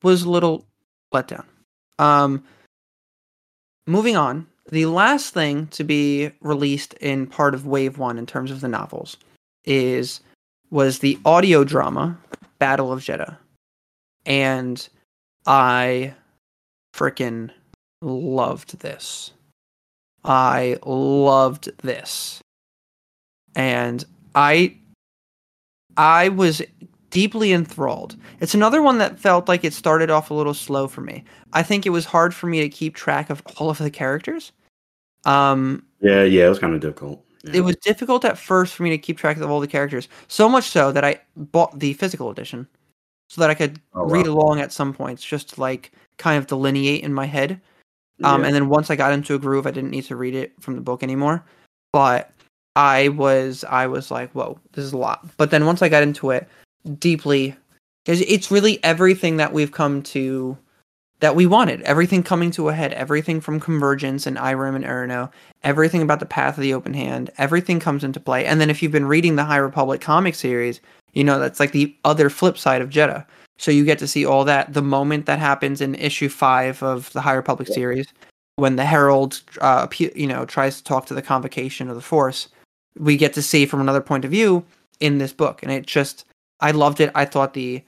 was a little let down. Um, moving on, the last thing to be released in part of Wave One in terms of the novels is was the audio drama Battle of Jedha, and I freaking loved this. I loved this. And I I was deeply enthralled. It's another one that felt like it started off a little slow for me. I think it was hard for me to keep track of all of the characters. Um Yeah, yeah, it was kind of difficult. Yeah. It was difficult at first for me to keep track of all the characters. So much so that I bought the physical edition so that I could oh, wow. read along at some points, just to, like kind of delineate in my head. Um, yeah. And then once I got into a groove, I didn't need to read it from the book anymore. But I was I was like, whoa, this is a lot. But then once I got into it deeply, because it's really everything that we've come to that we wanted. Everything coming to a head. Everything from Convergence and Eiram and E'ronoh. Everything about the Path of the Open Hand. Everything comes into play. And then if you've been reading the High Republic comic series, you know, that's like the other flip side of Jedha. So you get to see all that. The moment that happens in issue five of the High Republic yeah. series, when the Herald, uh, you know, tries to talk to the Convocation of the Force, we get to see from another point of view in this book, and it just, I loved it. I thought the,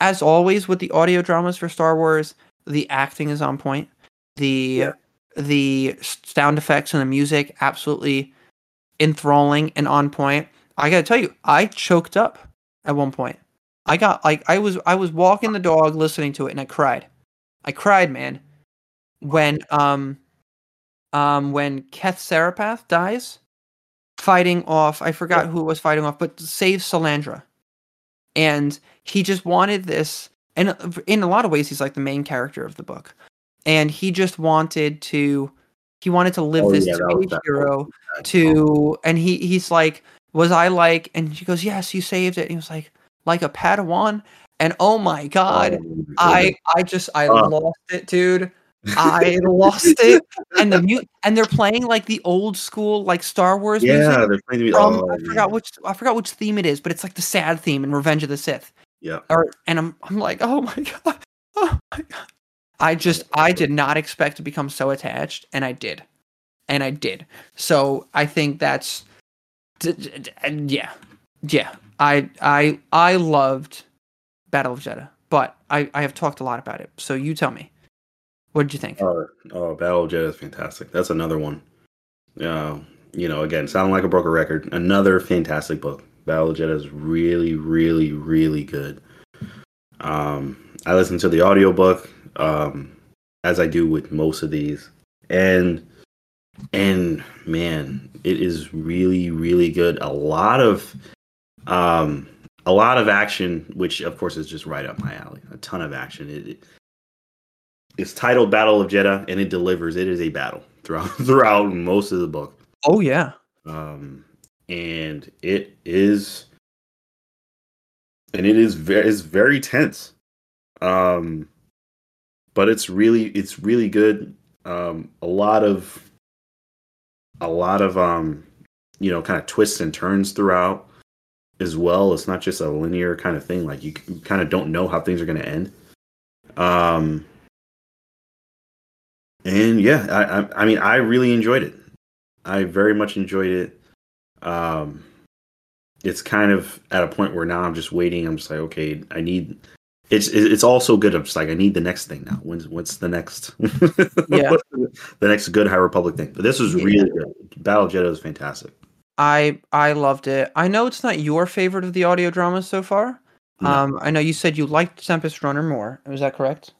as always with the audio dramas for Star Wars, the acting is on point. The yeah. the sound effects and the music absolutely enthralling and on point. I gotta tell you, I choked up at one point. I got like I was I was walking the dog listening to it and I cried. I cried, man. When um um when Keth Sarapath dies fighting off I forgot who was fighting off, but saves Silandra. And he just wanted this and in a lot of ways he's like the main character of the book. And he just wanted to he wanted to live oh, this yeah, hero to and he he's like was I like? And she goes, yes, you saved it. And he was like, like a Padawan. And oh my god, oh, I I just I uh. lost it, dude. I lost it. And the mute and they're playing like the old school like Star Wars yeah, music. they're playing the, um, oh, I forgot which I forgot which theme it is, but it's like the sad theme in Revenge of the Sith. Yeah. Or and I'm I'm like, oh my god. Oh my god. I just I did not expect to become so attached, and I did. And I did. So I think that's yeah, yeah. I I I loved Battle of Jedha, but I I have talked a lot about it. So you tell me, what did you think? Oh, oh Battle of Jedha is fantastic. That's another one. Uh, you know, again, sounding like a broken record. Another fantastic book. Battle of Jedha is really, really, really good. Um, I listened to the audiobook, um, as I do with most of these, and and man, it is really really good. A lot of um a lot of action, which of course is just right up my alley. A ton of action. It, it it's titled Battle of Jedha, and it delivers. It is a battle throughout throughout most of the book. Oh yeah. Um, and it is, and it is very is very tense. Um, but it's really it's really good. Um, a lot of a lot of um you know kind of twists and turns throughout as well it's not just a linear kind of thing like you kind of don't know how things are going to end um and yeah I, I i mean i really enjoyed it i very much enjoyed it um it's kind of at a point where now i'm just waiting i'm just like okay i need it's it's also good. I'm just like I need the next thing now. When's what's the next? yeah, the next good High Republic thing. But this was yeah. really good. Battle Jedha is fantastic. I I loved it. I know it's not your favorite of the audio dramas so far. No. Um, I know you said you liked Tempest Runner more. Was that correct?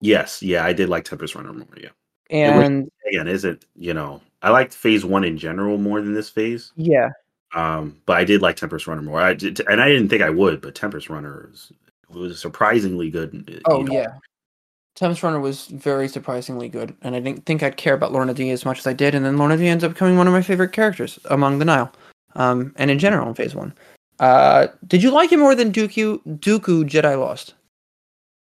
Yes, yeah, I did like Tempest Runner more. Yeah, and was, again, is it you know I liked Phase One in general more than this phase. Yeah, um, but I did like Tempest Runner more. I did, and I didn't think I would, but Tempest Runner it was surprisingly good. Oh you know. yeah, Temps Runner was very surprisingly good, and I didn't think I'd care about Lourna Dee as much as I did, and then Lourna Dee ends up becoming one of my favorite characters among the Nihil, um, and in general in Phase One. Uh, did you like it more than Dooku Dooku Jedi Lost?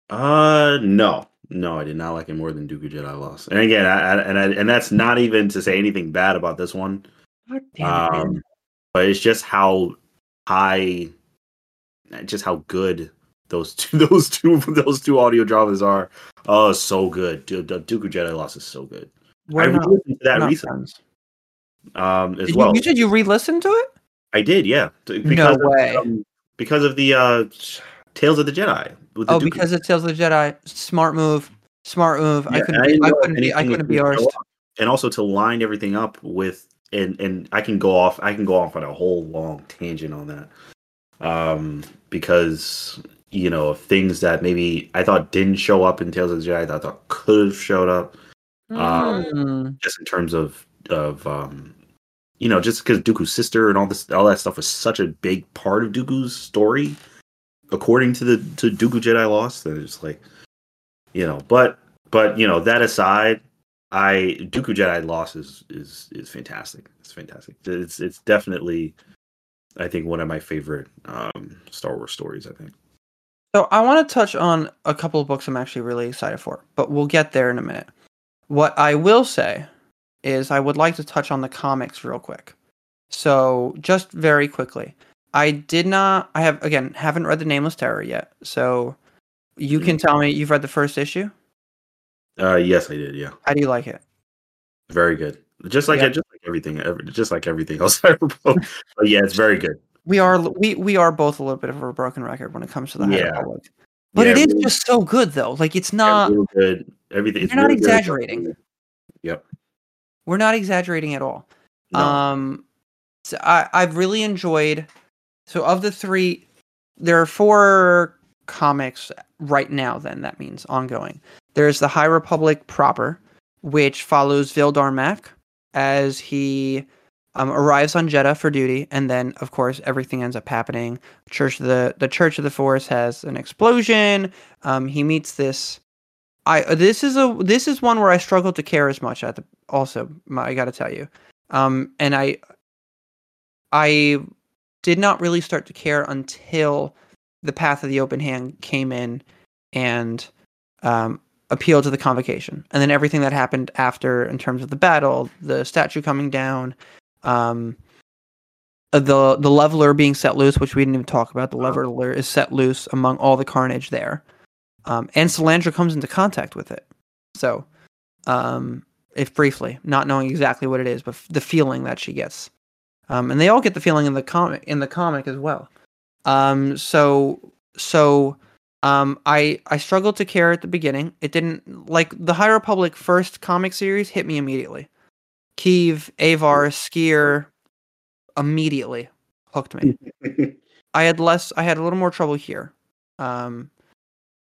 Uh, no, no, I did not like it more than Dooku Jedi Lost. And again, I, I, and I, and that's not even to say anything bad about this one. Um, but it's just how high, just how good those two, those two, those two audio dramas are. Oh, so good. Dude, Dooku Jedi Lost is so good. We're I not- listened to that recently, um, as Did well. You, you said you re-listened to it? I did, yeah. t- No Because of, way. um, because of the uh, Tales of the Jedi. With the Oh, Dooku. because it Tales of the Jedi. Smart move. Smart move. I couldn't. I Be, I couldn't be. I couldn't be arsed. and also to line everything up with and and I can go off I can go off on a whole long tangent on that. Um because you know things that maybe I thought didn't show up in Tales of the Jedi that I thought could have showed up Um, Mm. just in terms of of um you know just because Dooku's sister and all this all that stuff was such a big part of Dooku's story according to the to Dooku Jedi Lost that it's like you know but but you know that aside I Dooku Jedi Lost is is is fantastic it's fantastic it's it's definitely I think one of my favorite um Star Wars stories I think So I want to touch on a couple of books I'm actually really excited for, but we'll get there in a minute. What I will say is I would like to touch on the comics real quick. So just very quickly, I did not. I have again haven't read the Nameless Terror yet. So you can tell me you've read the first issue. uh yes I did yeah How do you like it? very good just like Yeah. just like everything ever just like everything else I wrote but yeah it's very good We are we we are both a little bit of a broken record when it comes to the Yeah. Republic. But Yeah, it is really- just so good though. Like it's not real good. Everything. You're not really good. exaggerating. Yep. we're not exaggerating at all. No. Um, so I I've really enjoyed. So of the three, there are four comics right now. Then that means ongoing. There's the High Republic proper, which follows Vildar Mac as he um, arrives on Jedha for duty, and then of course everything ends up happening. Church of the the Church of the Force has an explosion. Um, he meets this. I this is a this is one where I struggled to care as much at the also I got to tell you. Um, and I I did not really start to care until the Path of the Open Hand came in and um, appealed to the convocation, and then everything that happened after in terms of the battle, the statue coming down, um, uh, the the leveler being set loose, which we didn't even talk about. The leveler is set loose among all the carnage there, um, and Silandra comes into contact with it. So, um, if briefly, not knowing exactly what it is, but f- the feeling that she gets, um, and they all get the feeling in the comic in the comic as well. Um, so so um, I I struggled to care at the beginning. It didn't like the High Republic first comic series hit me immediately. Keeve, Avar, Sskeer, immediately hooked me. I had less. I had a little more trouble here, um,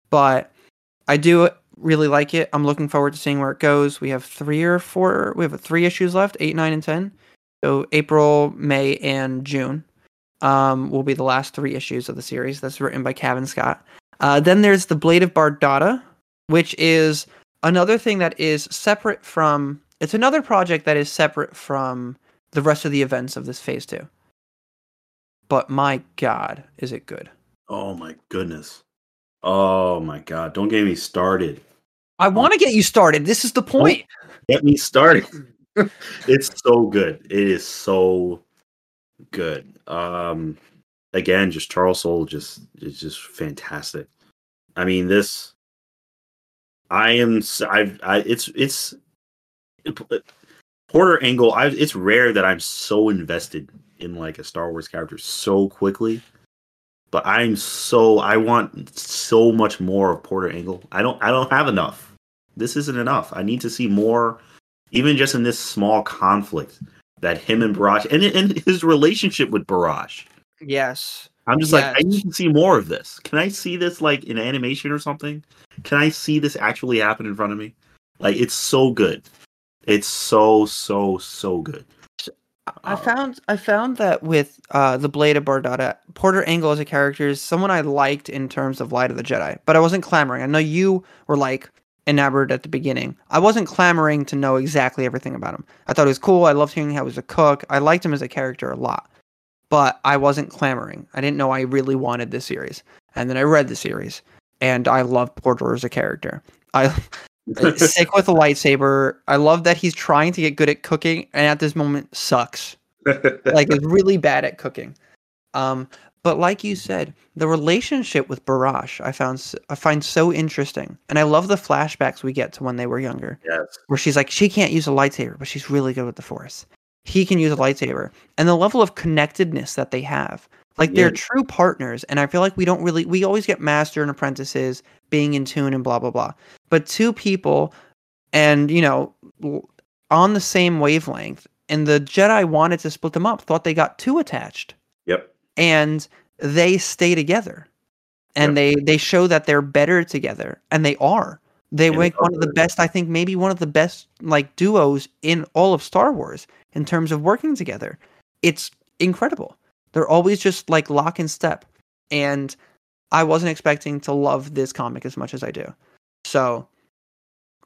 but I do really like it. I'm looking forward to seeing where it goes. We have three or four. We have three issues left: eight, nine, and ten. So April, May, and June um, will be the last three issues of the series. That's written by Cavan Scott. Uh, then there's the Blade of Bardotta, which is another thing that is separate from. It's another project that is separate from the rest of the events of this phase two. But my God, is it good? oh my goodness. Oh my god! Don't get me started. I want to get you started. This is the point. Get me started. It's so good. It is so good. Um, again, just Charles Soule just is just fantastic. I mean, this. I am. I've. I. It's. It's. Porter Engle. I. It's rare that I'm so invested in like a Star Wars character so quickly. But I'm so. I want so much more of Porter Engle. I don't. I don't have enough. This isn't enough. I need to see more even just in this small conflict that him and Barash and, and his relationship with Barash. Yes. I'm just like, I need to see more of this. Can I see this like in animation or something? Can I see this actually happen in front of me? Like, it's so good. It's so so so good. I found I found that with uh, the Blade of Bardotta, Porter Engle as a character is someone I liked in terms of Light of the Jedi, but I wasn't clamoring. I know you were like, enamored at the beginning. I wasn't clamoring to know exactly everything about him. I thought he was cool. I loved hearing how he was a cook. I liked him as a character a lot, but I wasn't clamoring. I didn't know I really wanted this series. And then I read the series, and I love Porter as a character. I sick with a lightsaber. I love that he's trying to get good at cooking, and at this moment sucks. like is really bad at cooking. Um, but like you said, the relationship with Barash, I found I find so interesting, and I love the flashbacks we get to when they were younger. Yes. Where she's like, she can't use a lightsaber, but she's really good with the Force. He can use a lightsaber, and the level of connectedness that they have, like they're Yeah. true partners. And I feel like we don't really, we always get master and apprentices being in tune and blah blah blah. But two people, and you know, on the same wavelength, and the Jedi wanted to split them up, thought they got too attached. And they stay together. And Yep. they they show that they're better together and they are. They And make one of the best i think maybe one of the best like duos in all of star wars in terms of working together. It's incredible. They're always just like lock and step and i wasn't expecting to love this comic as much as i do. So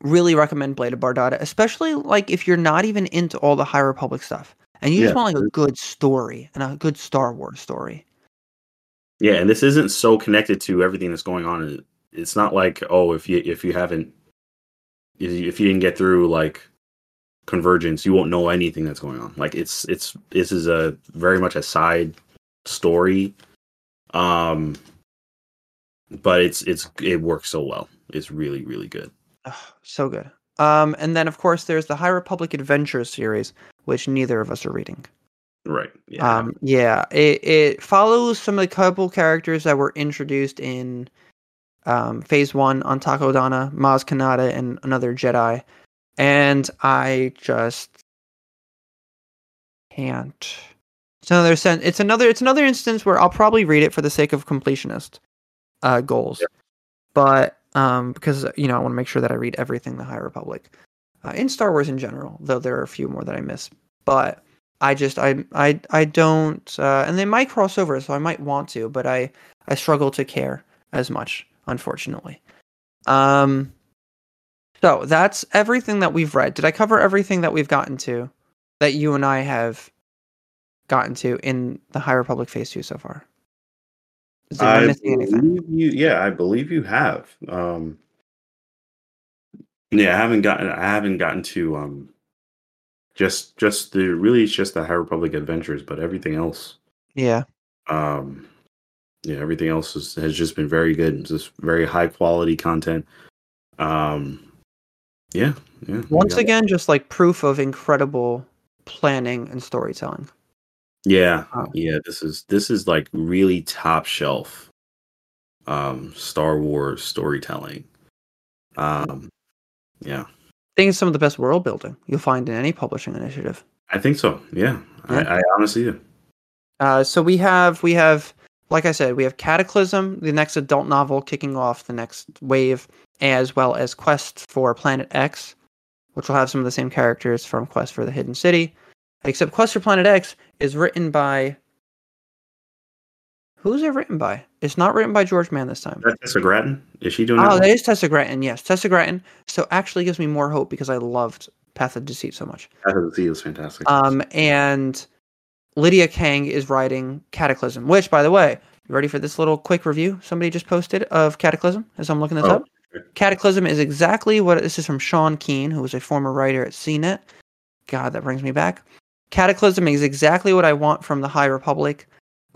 really recommend blade of Bardotta especially like if you're not even into all the high republic stuff and you just want like a good story and a good star wars story Yeah, and this isn't so connected to everything that's going on. It's not like oh, if you if you haven't if you didn't get through like convergence, you won't know anything that's going on. Like it's it's this is a very much a side story, um, but it's it's it works so well. It's really really good. Ugh, so good. Um, and then of course there's the High Republic Adventures series, which neither of us are reading. Right. Yeah. Um, yeah, it it follows some of the couple characters that were introduced in um, Phase One on Takodana, Maz Kanata, and another Jedi, and I just can't. It's another sen- It's another. It's another instance where I'll probably read it for the sake of completionist uh, goals, Yep. but um, because you know I want to make sure that I read everything the High Republic uh, in Star Wars in general. Though there are a few more that I miss, but I just I I I don't uh, and they might cross over, so I might want to, but I I struggle to care as much, unfortunately. Um so that's everything that we've read. Did I cover everything that we've gotten to that you and I have gotten to in the High Republic Phase 2 so far? Is am I missing anything? you. Yeah, I believe you have. Um, yeah, I haven't gotten. I haven't gotten to um, just just the really it's just the High Republic adventures, but everything else, Yeah. um, yeah, everything else is, has just been very good. It's just very high quality content. Um, yeah, yeah. Once again just like proof of incredible planning and storytelling. yeah, Oh. yeah. This is this is like really top shelf, um, Star Wars storytelling. Um, yeah. I think it's some of the best world building you'll find in any publishing initiative. I think so. Yeah, Yeah. I, I honestly do. Uh, so we have we have like I said, we have Cataclysm, the next adult novel kicking off the next wave, as well as Quest for Planet X, which will have some of the same characters from Quest for the Hidden City. Except Quest for Planet X is written by who's it written by? It's not written by George Mann this time. That's Tessa Gratton. Is she doing Oh, that? is Tessa Gratton. Yes, Tessa Gratton. So actually gives me more hope because I loved Path of Deceit so much. Path of Deceit is fantastic. Um, and Lydia Kang is writing Cataclysm, which, by the way, you ready for this little quick review somebody just posted of Cataclysm as I'm looking this Oh, up? Cataclysm is exactly what this is from Sean Keane, who was a former writer at CNET. God, that brings me back. Cataclysm is exactly what I want from the High Republic.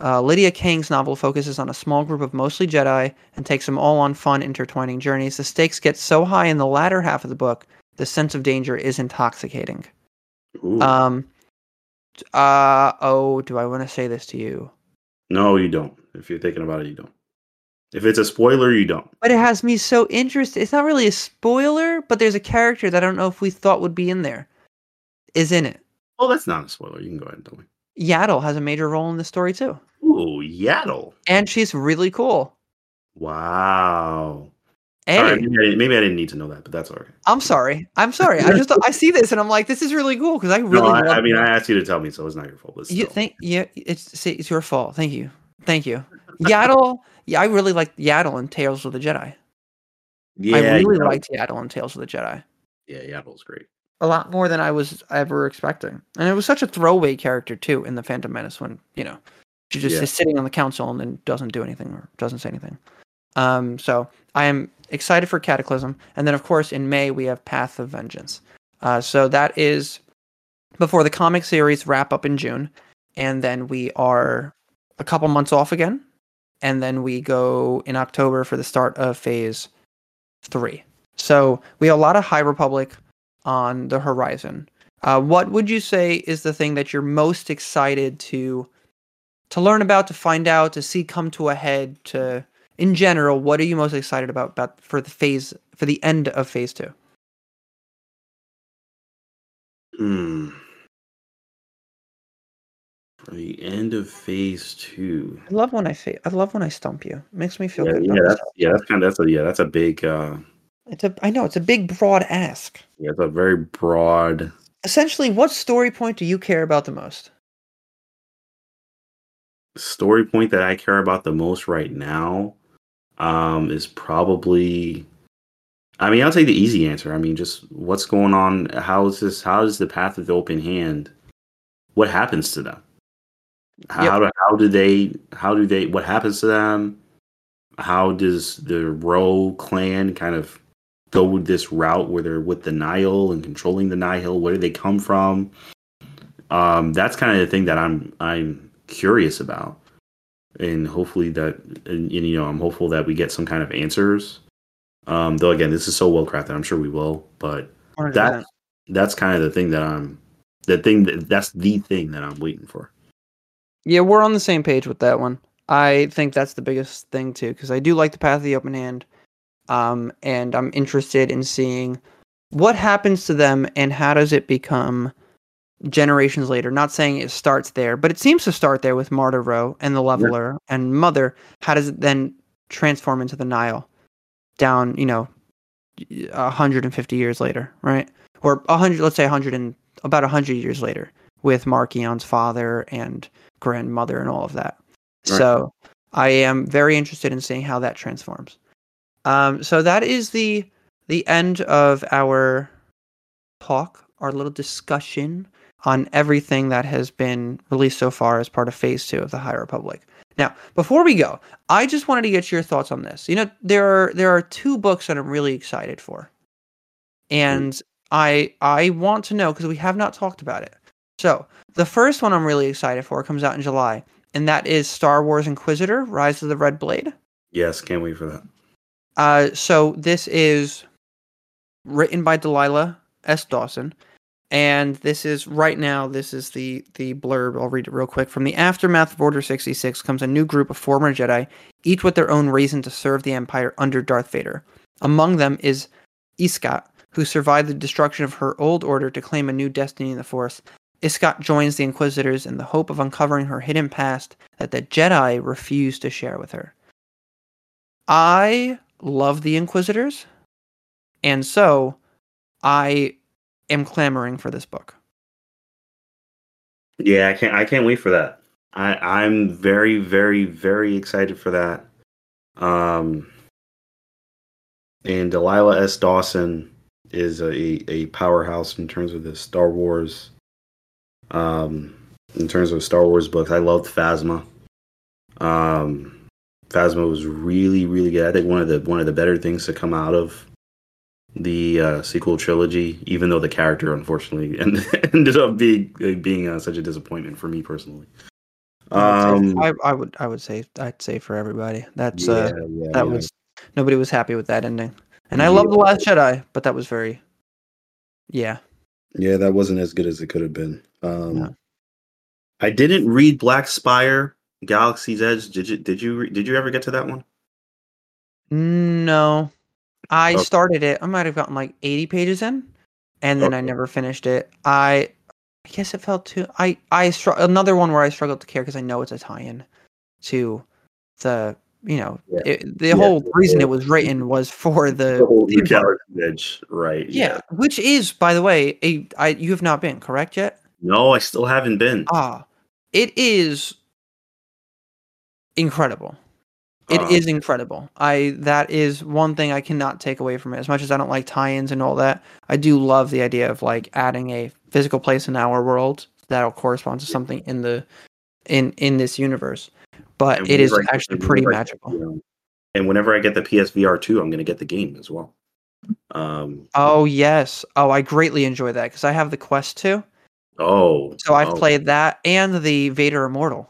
Uh, Lydia Kang's novel focuses on a small group of mostly Jedi and takes them all on fun, intertwining journeys. The stakes get so high in the latter half of the book, the sense of danger is intoxicating. Ooh. Um. Uh oh. Do I want to say this to you? no, you don't. If you're thinking about it, you don't. If it's a spoiler, you don't. But it has me so interested. It's not really a spoiler, but there's a character that I don't know if we thought would be in there. Is in it. Oh, that's not a spoiler. You can go ahead and tell me. Yaddle has a major role in the story too, Ooh, Yaddle. and she's really cool. Wow. Hey, Sorry, maybe, I didn't, maybe I didn't need to know that, but that's all right. I'm sorry. I'm sorry. I just I see this and I'm like, this is really cool because I really. no, I, I mean. I asked you to tell me, so it's not your fault. But You think yeah, it's see, it's your fault. Thank you, thank you. Yaddle, yeah, I really like Yaddle and Tales of the Jedi. Yeah, I really liked Yaddle and Tales of the Jedi. Yeah, Yaddle's great. A lot more than I was ever expecting, and it was such a throwaway character too in the Phantom Menace when you know she just yeah. is sitting on the council and then doesn't do anything or doesn't say anything. Um, so I am excited for Cataclysm, and then of course in May we have Path of Vengeance. Uh, so that is before the comic series wrap up in June, and then we are a couple months off again, and then we go in October for the start of Phase Three. So we have a lot of High Republic on the horizon. Uh, what would you say is the thing that you're most excited to to learn about, to find out, to see come to a head? To in general, what are you most excited about about for the phase for the end of Phase Two? Hmm. For the end of Phase Two. I love when I say I love when I stump you. It makes me feel yeah, good. Yeah, that's, yeah, that's kind of that's a yeah, that's a big. uh it's a I know it's a big broad ask. Yeah, it's a very broad. Essentially, what story point do you care about the most? Story point that I care about the most right now um is probably I mean, I'll take the easy answer. I mean, just what's going on? How is this? How is the path of the open hand? What happens to them? How yep. do how do they? How do they? What happens to them? How does the Ro clan kind of go this route where they're with the Nihil and controlling the Nihil? Where do they come from? Um, that's kind of the thing that I'm I'm curious about, and hopefully that and, you know I'm hopeful that we get some kind of answers. Um, though again, this is so well crafted, I'm sure we will. But that that's kind of the thing that I'm the thing that that's the thing that I'm waiting for. Yeah, we're on the same page with that one. I think that's the biggest thing too, because I do like the path of the open hand. Um, and I'm interested in seeing what happens to them and how does it become generations later. Not saying it starts there, but it seems to start there with Marda Ro and the Leveler yeah. and Mother. How does it then transform into the Nihil down, you know, 150 years later, right? Or 100, let's say 100 and about 100 years later with Marchion's father and grandmother and all of that. Right. So I am very interested in seeing how that transforms. Um, so that is the the end of our talk, our little discussion on everything that has been released so far as part of Phase Two of the High Republic. Now, before we go, I just wanted to get your thoughts on this. You know, there are there are two books that I'm really excited for, and. I I want to know because we have not talked about it. So the first one I'm really excited for comes out in July, and that is Star Wars Inquisitor: Rise of the Red Blade. Yes, can't wait for that. Uh, so this is written by Delilah S. Dawson, and this is right now. This is the the blurb. I'll read it real quick. From the aftermath of Order sixty six comes a new group of former Jedi, each with their own reason to serve the Empire under Darth Vader. Among them is Iskat, who survived the destruction of her old order to claim a new destiny in the Force. Iskat joins the Inquisitors in the hope of uncovering her hidden past that the Jedi refuse to share with her. I love the Inquisitors, and so I am clamoring for this book. Yeah, I can't. I can't wait for that. I I'm very very very excited for that. Um, and Delilah S. Dawson is a a powerhouse in terms of the Star Wars. Um, in terms of Star Wars books, I loved Phasma. Um, Phasma was really really good. I think one of the one of the better things to come out of the uh, sequel trilogy, even though the character unfortunately ended up being being uh, such a disappointment for me personally. Um, I, I, would I would say I'd say for everybody that's yeah, uh, yeah, that yeah. was nobody was happy with that ending, and I love the Last Jedi, but that was very yeah yeah that wasn't as good as it could have been. Um, no. I didn't read Black Spire Galaxy's Edge. Did you did you did you ever get to that one? No, I okay. started it. I might have gotten like 80 pages in, and then okay. I never finished it. I, I guess it felt too. I I str- another one where I struggled to care because I know it's a tie-in to the you know yeah. it, the yeah. whole reason it was written was for the, the whole Galaxy Edge, right? Yeah. yeah, which is by the way a I you have not been correct yet. No, I still haven't been. Ah, it is incredible. It Um, is incredible. I that is one thing I cannot take away from it. As much as I don't like tie-ins and all that, I do love the idea of like adding a physical place in our world that'll correspond to something in the in in this universe. But it is I actually pretty whenever I get magical. um, and whenever I get the PSVR two, I'm going to get the game as well. Um. Oh yes. Oh, I greatly enjoy that because I have the Quest 2. Oh. So I've oh, played that and the Vader Immortal.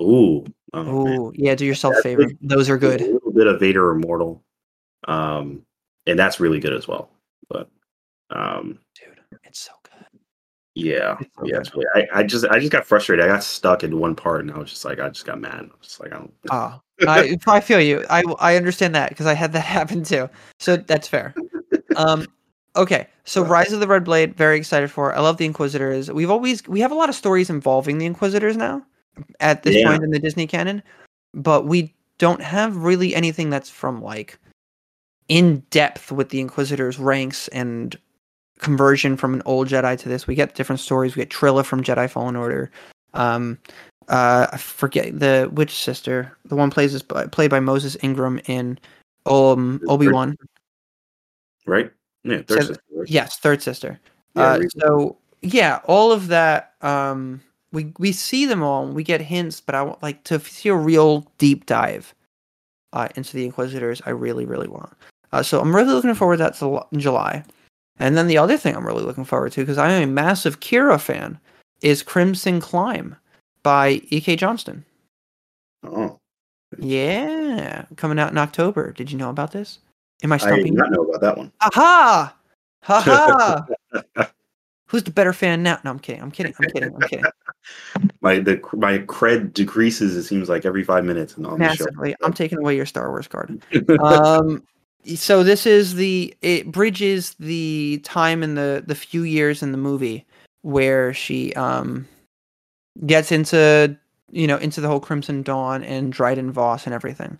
Ooh. Oh. Ooh, yeah, do yourself a favor. Those are good. A little bit of Vader Immortal, um, and that's really good as well. But um, Dude, it's so good. yeah, It's so yeah. good. It's really, I, I just I just got frustrated. I got stuck in one part, and I was just like, I just got mad. I was just like, I don't. Ah, I I feel you. I I understand that because I had that happen too. So that's fair. Um, okay. So Rise of the Red Blade, very excited for. I love the Inquisitors. We've always we have a lot of stories involving the Inquisitors now, at this Yeah. point in the Disney canon, but we don't have really anything that's from like in depth with the Inquisitors ranks and conversion from an old Jedi to this. We get different stories. We get Trilla from Jedi Fallen Order. Um, uh, I forget the which sister. The one plays is by, played by Moses Ingram in um Obi Wan. Right? Yeah. Third So- sister, right? Yes, third sister. Yeah, uh, so yeah, all of that. Um, we we see them all. and We get hints, but I want like to see a real deep dive uh, into the Inquisitors. I really, really want. Uh, so I'm really looking forward to that to in July. And then the other thing I'm really looking forward to because I'm a massive Qi'ra fan is Crimson Climb by E.K. Johnston. oh, Yeah, coming out in October. Did you know about this? Am I I did stumping? not know about that one. Aha! Ha ha! Who's the better fan now? No, I'm kidding. I'm kidding. I'm kidding. I'm kidding. My the my cred decreases. It seems like every five minutes on the show. Massively. I'm taking away your Star Wars card. Um, so this is the it bridges the time in the the few years in the movie where she um gets into you know into the whole Crimson Dawn and Dryden Voss and everything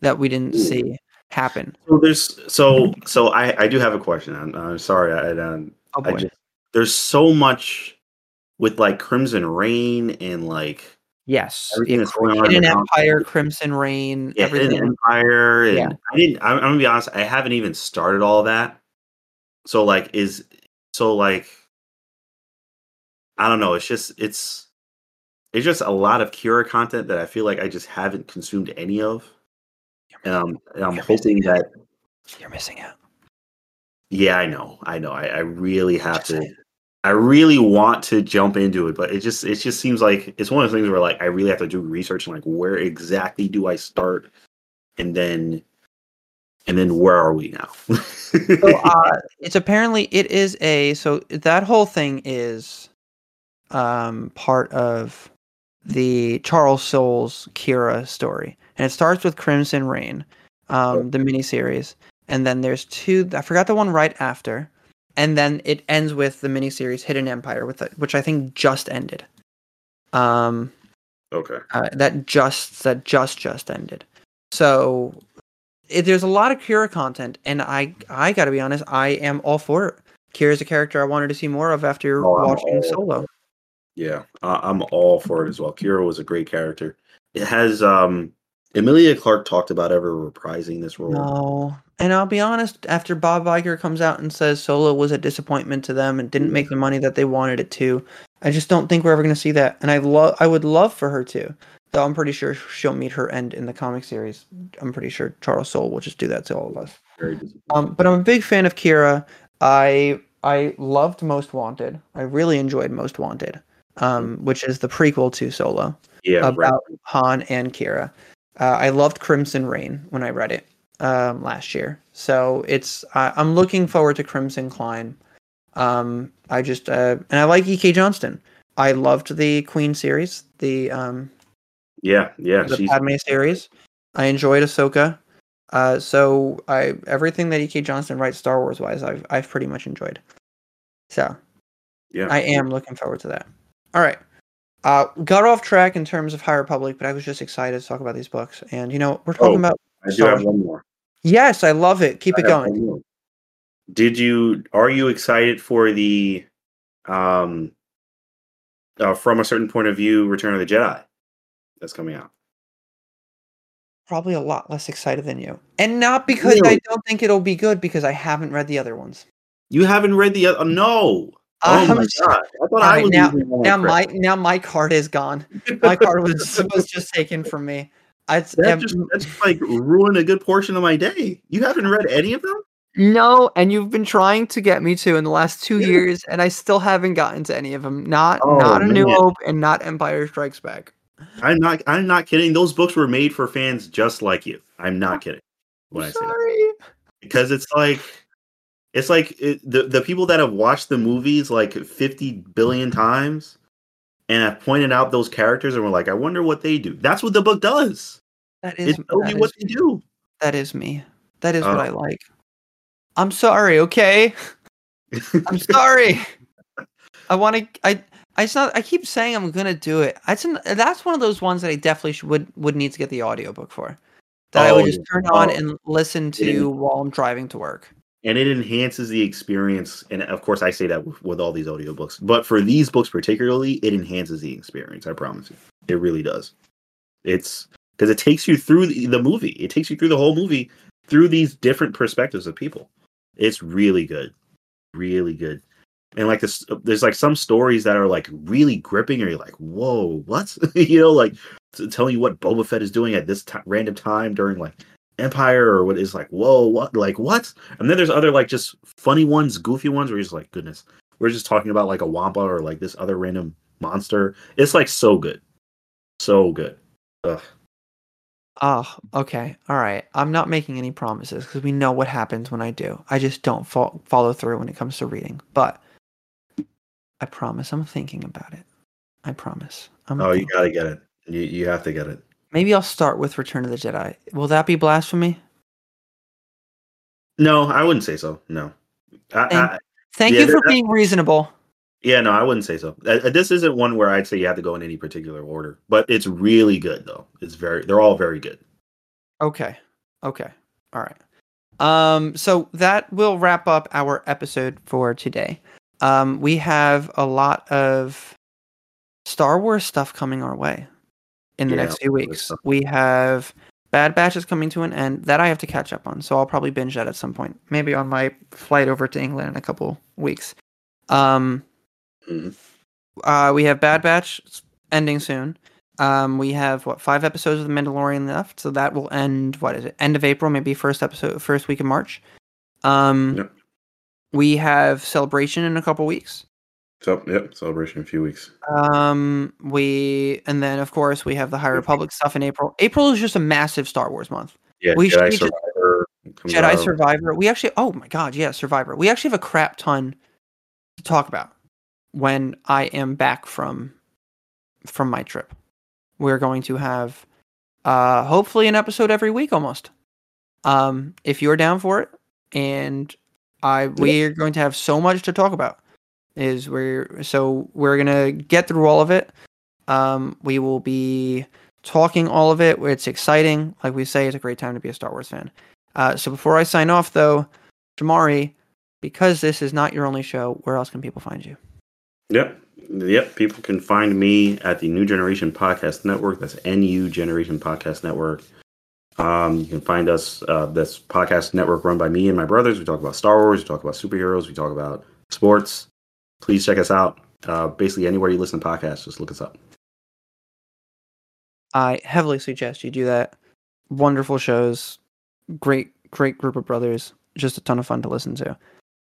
that we didn't Ooh. see happen. So there's so so I I do have a question. I'm, I'm sorry. I, um, Oh I just there's so much with like Crimson Rain and like yes. everything that's going on. in Empire. Crimson Rain, yeah, everything. Hidden Empire, and Yeah. I didn't. I'm, I'm gonna be honest. I haven't even started all that. So like, is so like, I don't know. It's just it's it's just a lot of Qi'ra content that I feel like I just haven't consumed any of, um, and I'm and I'm You're hoping that. You're missing out. Yeah, I know, I know. I, I really have to. I really want to jump into it, but it just it just seems like it's one of the things where like I really have to do research and like where exactly do I start, and then and then where are we now? so uh, it's apparently it is a so that whole thing is um part of the Charles Soule's Qi'ra story, and it starts with Crimson Rain, um, the miniseries, and then there's two. I forgot the one right after, and then it ends with the miniseries Hidden Empire, with the, which I think just ended. Um, okay, uh, that just that just just ended. So it, there's a lot of Qi'ra content, and I I gotta be honest, I am all for it. Qi'ra's a character I wanted to see more of after Oh, watching all- Solo. yeah, I, I'm all for it as well. Qi'ra was a great character. It has um Emilia Clarke talked about ever reprising this role. No, and I'll be honest. After Bob Iger comes out and says Solo was a disappointment to them and didn't make the money that they wanted it to, I just don't think we're ever going to see that. And I love, I would love for her to. Though I'm pretty sure she'll meet her end in the comic series. I'm pretty sure Charles Soule will just do that to all of us. Um, but I'm a big fan of Qi'ra. I I loved Most Wanted. I really enjoyed Most Wanted, um, which is the prequel to Solo yeah, right. about Han and Qi'ra. Uh, I loved Crimson Rain when I read it um, last year, so it's I I'm looking forward to Crimson Climb. Um, I just uh, and I like E.K. Johnston. I loved the Queen series, the um, yeah, yeah. the She's Padme series. I enjoyed Ahsoka. Uh, so I everything that E.K. Johnston writes Star Wars wise, I've I've pretty much enjoyed. So yeah. I am looking forward to that. All right. Uh, got off track in terms of High Republic, but I was just excited to talk about these books. And you know, we're talking Oh, about I do have one more. yes, I love it. Keep I it going. Did you are you excited for the um uh, from a certain point of view Return of the Jedi that's coming out? probably a lot less excited than you, and not because really? I don't think it'll be good, because I haven't read the other ones. You haven't read the other? No. Oh my god! I thought I was now. Now my now my card is gone. My card was was just taken from me. I, that just, that's like ruined a good portion of my day. You haven't read any of them? No, and you've been trying to get me to in the last two years, and I still haven't gotten to any of them. Not oh, not a man. New Hope and not Empire Strikes Back. I'm not. I'm not kidding. Those books were made for fans just like you. I'm not oh, kidding when I say that. Because it's like it's like it, the the people that have watched the movies like 50 billion times and have pointed out those characters and were like, I wonder what they do. That's what the book does. That is it tells you what they do. That is me. That is uh, what I like. I'm sorry, okay? I'm sorry. I want to I I just not, I keep saying I'm going to do it. I that's one of those ones that I definitely should, would would need to get the audiobook for. That oh, I would just turn oh. on and listen to while I'm driving to work and it enhances the experience and of course i say that with, with, all these audiobooks but for these books particularly it enhances the experience i promise you. It really does. It's because it takes you through the, movie. It takes you through the whole movie through these different perspectives of people. It's really good. Really good. And like this there's like some stories that are like really gripping or you're like whoa what? You know like telling you what boba fett is doing at this t- random time during like Empire or what is like, whoa, what, like what? And then there's other like just funny ones, goofy ones where you're just like, goodness, we're just talking about like a wampa or like this other random monster. It's like so good, so good. Ugh. Oh, okay, all right. I'm not making any promises because we know what happens when I do. I just don't fo- follow through when it comes to reading. But I promise, I'm thinking about it. I promise. I'm oh, you gotta get it. You you have to get it. Maybe I'll start with Return of the Jedi. Will that be blasphemy? No, I wouldn't say so. No. I, thank, I, thank yeah, you for being reasonable. Yeah, no, I wouldn't say so. Uh, this isn't one where I'd say you have to go in any particular order, but it's really good though. It's very they're all very good. Okay. Okay. All right. Um so that will wrap up our episode for today. Um we have a lot of Star Wars stuff coming our way in the yeah, next few weeks. We have Bad Batch is coming to an end that I have to catch up on, so I'll probably binge that at some point, maybe on my flight over to England in a couple weeks. Um, mm. uh, we have Bad Batch ending soon. Um, we have what five episodes of The Mandalorian left, so that will end. What is it? End of April, maybe first episode, first week of March. Um, yep. we have Celebration in a couple weeks. So, yep, celebration in a few weeks. Um, we and then of course we have the High Republic stuff in April. April is just a massive Star Wars month. Yeah, we Jedi Survivor. Jedi out. Survivor. We actually, oh my god, yeah, Survivor. We actually have a crap ton to talk about when I am back from from my trip. We're going to have uh hopefully an episode every week almost. Um, if you're down for it, and I we are going to have so much to talk about is we're so we're gonna get through all of it. Um, we will be talking all of it. It's exciting. Like we say, it's a great time to be a Star Wars fan. Uh, so before I sign off, though, Shamari, because this is not your only show, where else can people find you? Yep. Yep. People can find me at the New Generation Podcast Network. That's NU Generation Podcast Network. Um, you can find us, uh, this podcast network run by me and my brothers. We talk about Star Wars, we talk about superheroes, we talk about sports please check us out. Uh, basically, anywhere you listen to podcasts, just look us up. I heavily suggest you do that. Wonderful shows, great, great group of brothers, just a ton of fun to listen to.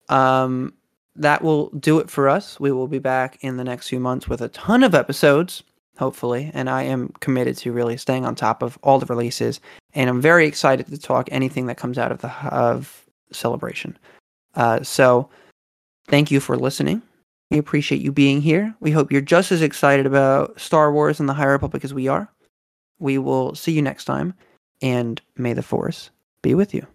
Um, that will do it for us. We will be back in the next few months with a ton of episodes, hopefully, and I am committed to really staying on top of all the releases. And I'm very excited to talk anything that comes out of the of celebration. Uh, so, thank you for listening. We appreciate you being here. We hope you're just as excited about Star Wars and the High Republic as we are. We will see you next time, and may the Force be with you.